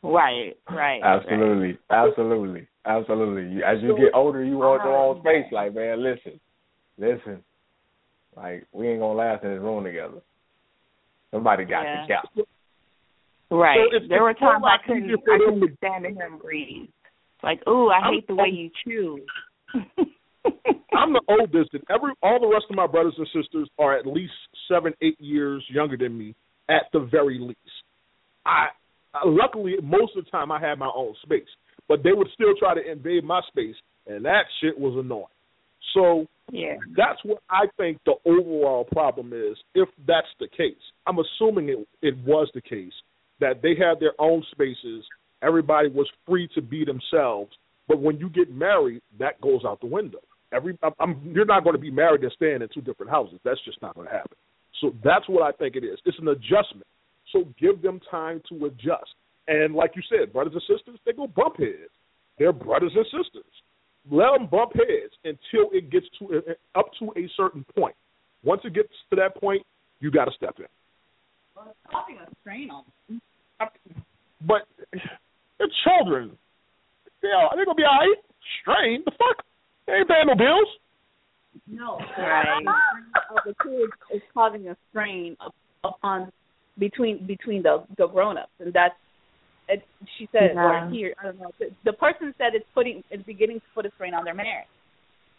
Right, right. Absolutely, right. absolutely, absolutely. As you get older, you want your own uh-huh. space. Like, man, listen, listen, like we ain't gonna last in this room together. Somebody got Yeah. to count. Right. So there were times I couldn't easier I couldn't stand to him breathe. Like, ooh, I I'm- hate the way you chew. [LAUGHS] I'm the oldest, and every all the rest of my brothers and sisters are at least seven, eight years younger than me, at the very least. I, I luckily most of the time I had my own space, but they would still try to invade my space, and that shit was annoying. So yeah. that's what I think the overall problem is. If that's the case, I'm assuming it it was the case that they had their own spaces. Everybody was free to be themselves. But when you get married, that goes out the window. Every I'm, you're not going to be married and staying in two different houses. That's just not going to happen. So that's what I think it is. It's an adjustment. So give them time to adjust. And like you said, brothers and sisters, they go bump heads. They're brothers and sisters. Let them bump heads until it gets to uh, uh, up to a certain point. Once it gets to that point, you got to step in. It's causing a strain on them. But they're children. Yeah, they're gonna be all right. Strain the fuck. They ain't paying no bills. No, Right. the kids is causing a strain upon between between the the grown ups, and that's it, she said Yeah. or here I don't know. The, the person said it's putting it's beginning to put a strain on their marriage.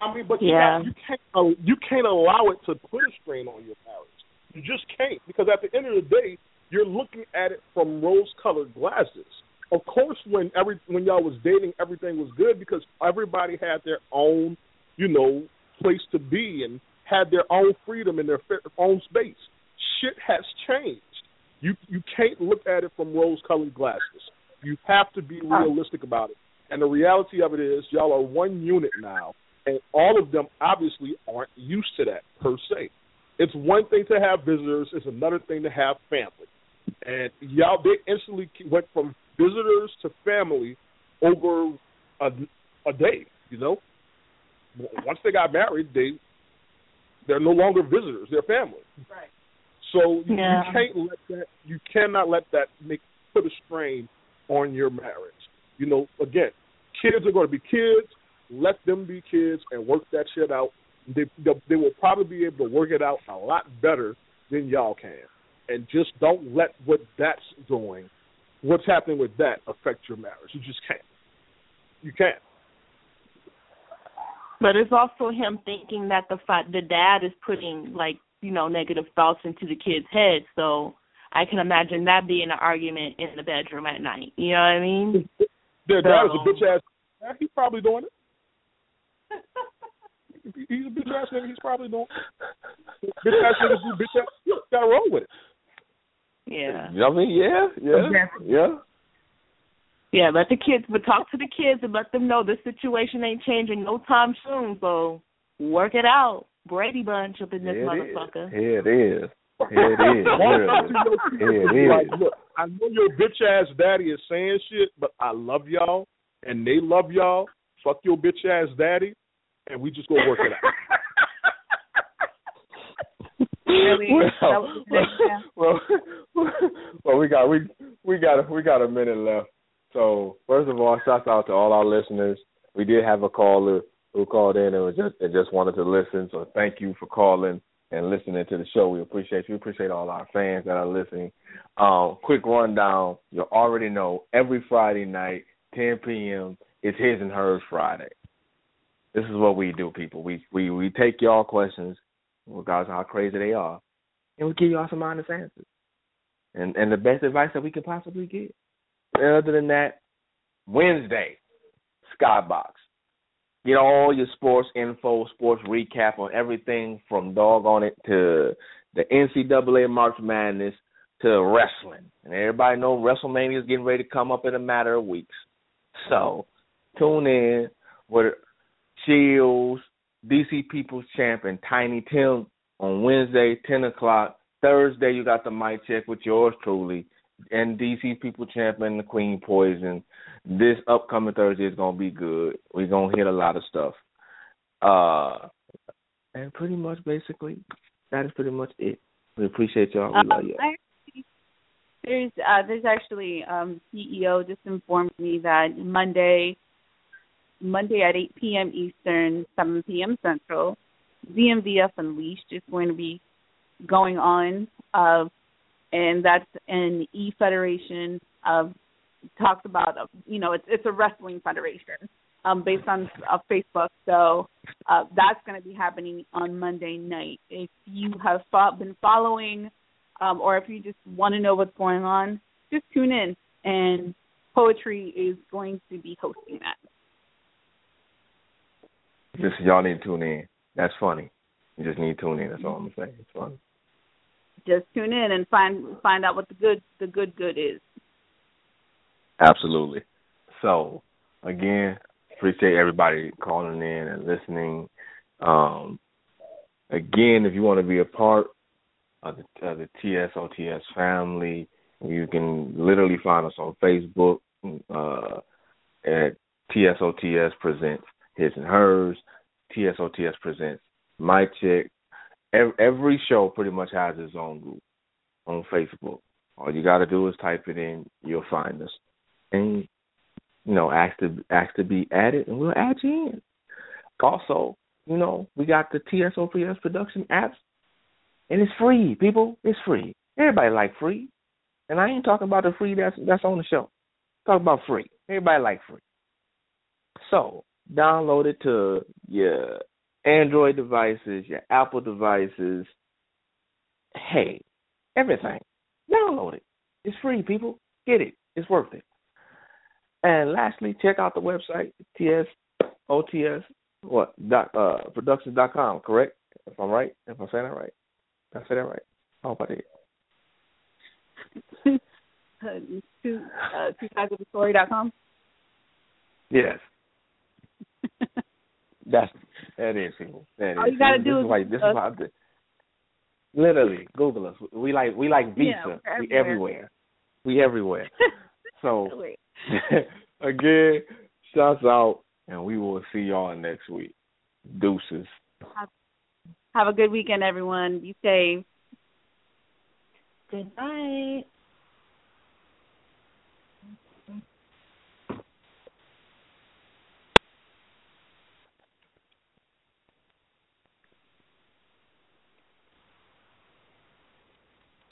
I mean, but you, Yeah. got, you can't uh, you can't allow it to put a strain on your marriage. You just can't because at the end of the day, you're looking at it from rose-colored glasses. Of course, when every when y'all was dating, everything was good because everybody had their own, you know, place to be and had their own freedom in their own space. Shit has changed. You you can't look at it from rose-colored glasses. You have to be realistic about it. And the reality of it is, y'all are one unit now, and all of them obviously aren't used to that per se. It's one thing to have visitors; it's another thing to have family. And y'all, they instantly went from visitors to family over a, a day. You know, once they got married, they they're no longer visitors; they're family. Right. So you, Yeah. you can't let that. You cannot let that make put a strain on your marriage. You know, again, kids are going to be kids. Let them be kids and work that shit out. They they, they will probably be able to work it out a lot better than y'all can. And just don't let what that's doing, what's happening with that, affect your marriage. You just can't. You can't. But it's also him thinking that the fa- the dad is putting like you know negative thoughts into the kid's head. So I can imagine that being an argument in the bedroom at night. You know what I mean? Their dad is a bitch ass. He's probably doing it. He's a bitch ass nigga. He's probably doing it. Bitch ass niggas do bitch ass. You gotta roll with it. Yeah. You know what I mean? Yeah, yeah, Exactly. yeah. Yeah, let the kids, but talk to the kids and let them know this situation ain't changing no time soon. So work it out. Brady Bunch up in this Here it is. motherfucker. Here it is. Here it is. Walk up Literally. to your Here kids it and be is. like, look, I know your bitch ass daddy is saying shit, but I love y'all and they love y'all. Fuck your bitch ass daddy, and we just go work it out. [LAUGHS] Really? well, [LAUGHS] That was the next step? well, well, we got we we got a, we got a minute left. So first of all, shout out to all our listeners. We did have a caller who called in and was just and just wanted to listen. So thank you for calling and listening to the show. We appreciate you. We appreciate all our fans that are listening. Um, quick rundown. You already know every Friday night, 10 p.m. is his and hers Friday. This is what we do, people. We we we take y'all questions, regardless of how crazy they are, and we give y'all some honest answers, and and the best advice that we could possibly get. And other than that, Wednesday, Skybox. Get all your sports info, sports recap on everything from dog on it to the NCAA March Madness to wrestling. And everybody know WrestleMania is getting ready to come up in a matter of weeks. So tune in with Shields, DC People's Champ, and Tiny Tim on Wednesday, 10 o'clock. Thursday, you got the mic check with yours truly and DC People Champ and the Queen Poison. This upcoming Thursday is going to be good. We're going to hit a lot of stuff. Uh, and pretty much, basically, that is pretty much it. We appreciate y'all. We love Um, you. I there's uh, there's actually um, CEO just informed me that Monday, Monday at 8 p.m. Eastern, 7 p.m. Central, DMVF Unleashed is going to be going on, uh, and that's an E Federation of talks about you know it's it's a wrestling federation um, based on uh, Facebook. So uh, that's going to be happening on Monday night. If you have fo- been following, um, or if you just want to know what's going on, just tune in. And Poetry is going to be hosting that. Just y'all need to tune in. That's funny. You just need to tune in. That's all I'm saying. It's funny. Just tune in and find find out what the good the good good is. Absolutely. So again, appreciate everybody calling in and listening. Um, again, if you want to be a part of the, of the TSOTS family, you can literally find us on Facebook uh, at TSOTS presents his and hers. TSOTS presents my chick. Every, every show pretty much has its own group on Facebook. All you got to do is type it in, you'll find us, and you know ask to ask to be added, and we'll add you in. Also, you know we got the TSOTS production apps, and it's free. People, it's free. Everybody like free, and I ain't talking about the free that's that's on the show. Talk about free. Everybody like free. So download it to your Android devices, your Apple devices. Hey, everything. Download it. It's free, people. Get it. It's worth it. And lastly, check out the website, TSOTS what dot uh dot com, correct? If I'm right, if I'm saying that right. Did I say that right? I hope I did. two [LAUGHS] uh, two sides of the story dot com. Yes. [LAUGHS] That's that is people. That All is. you gotta this do is is like this is why I did- literally Google us. We like we like Visa. Yeah, we we're everywhere. We everywhere. [LAUGHS] so [LAUGHS] again, shouts out and we will see y'all next week. Deuces. Have a good weekend, everyone. Be safe. Good night.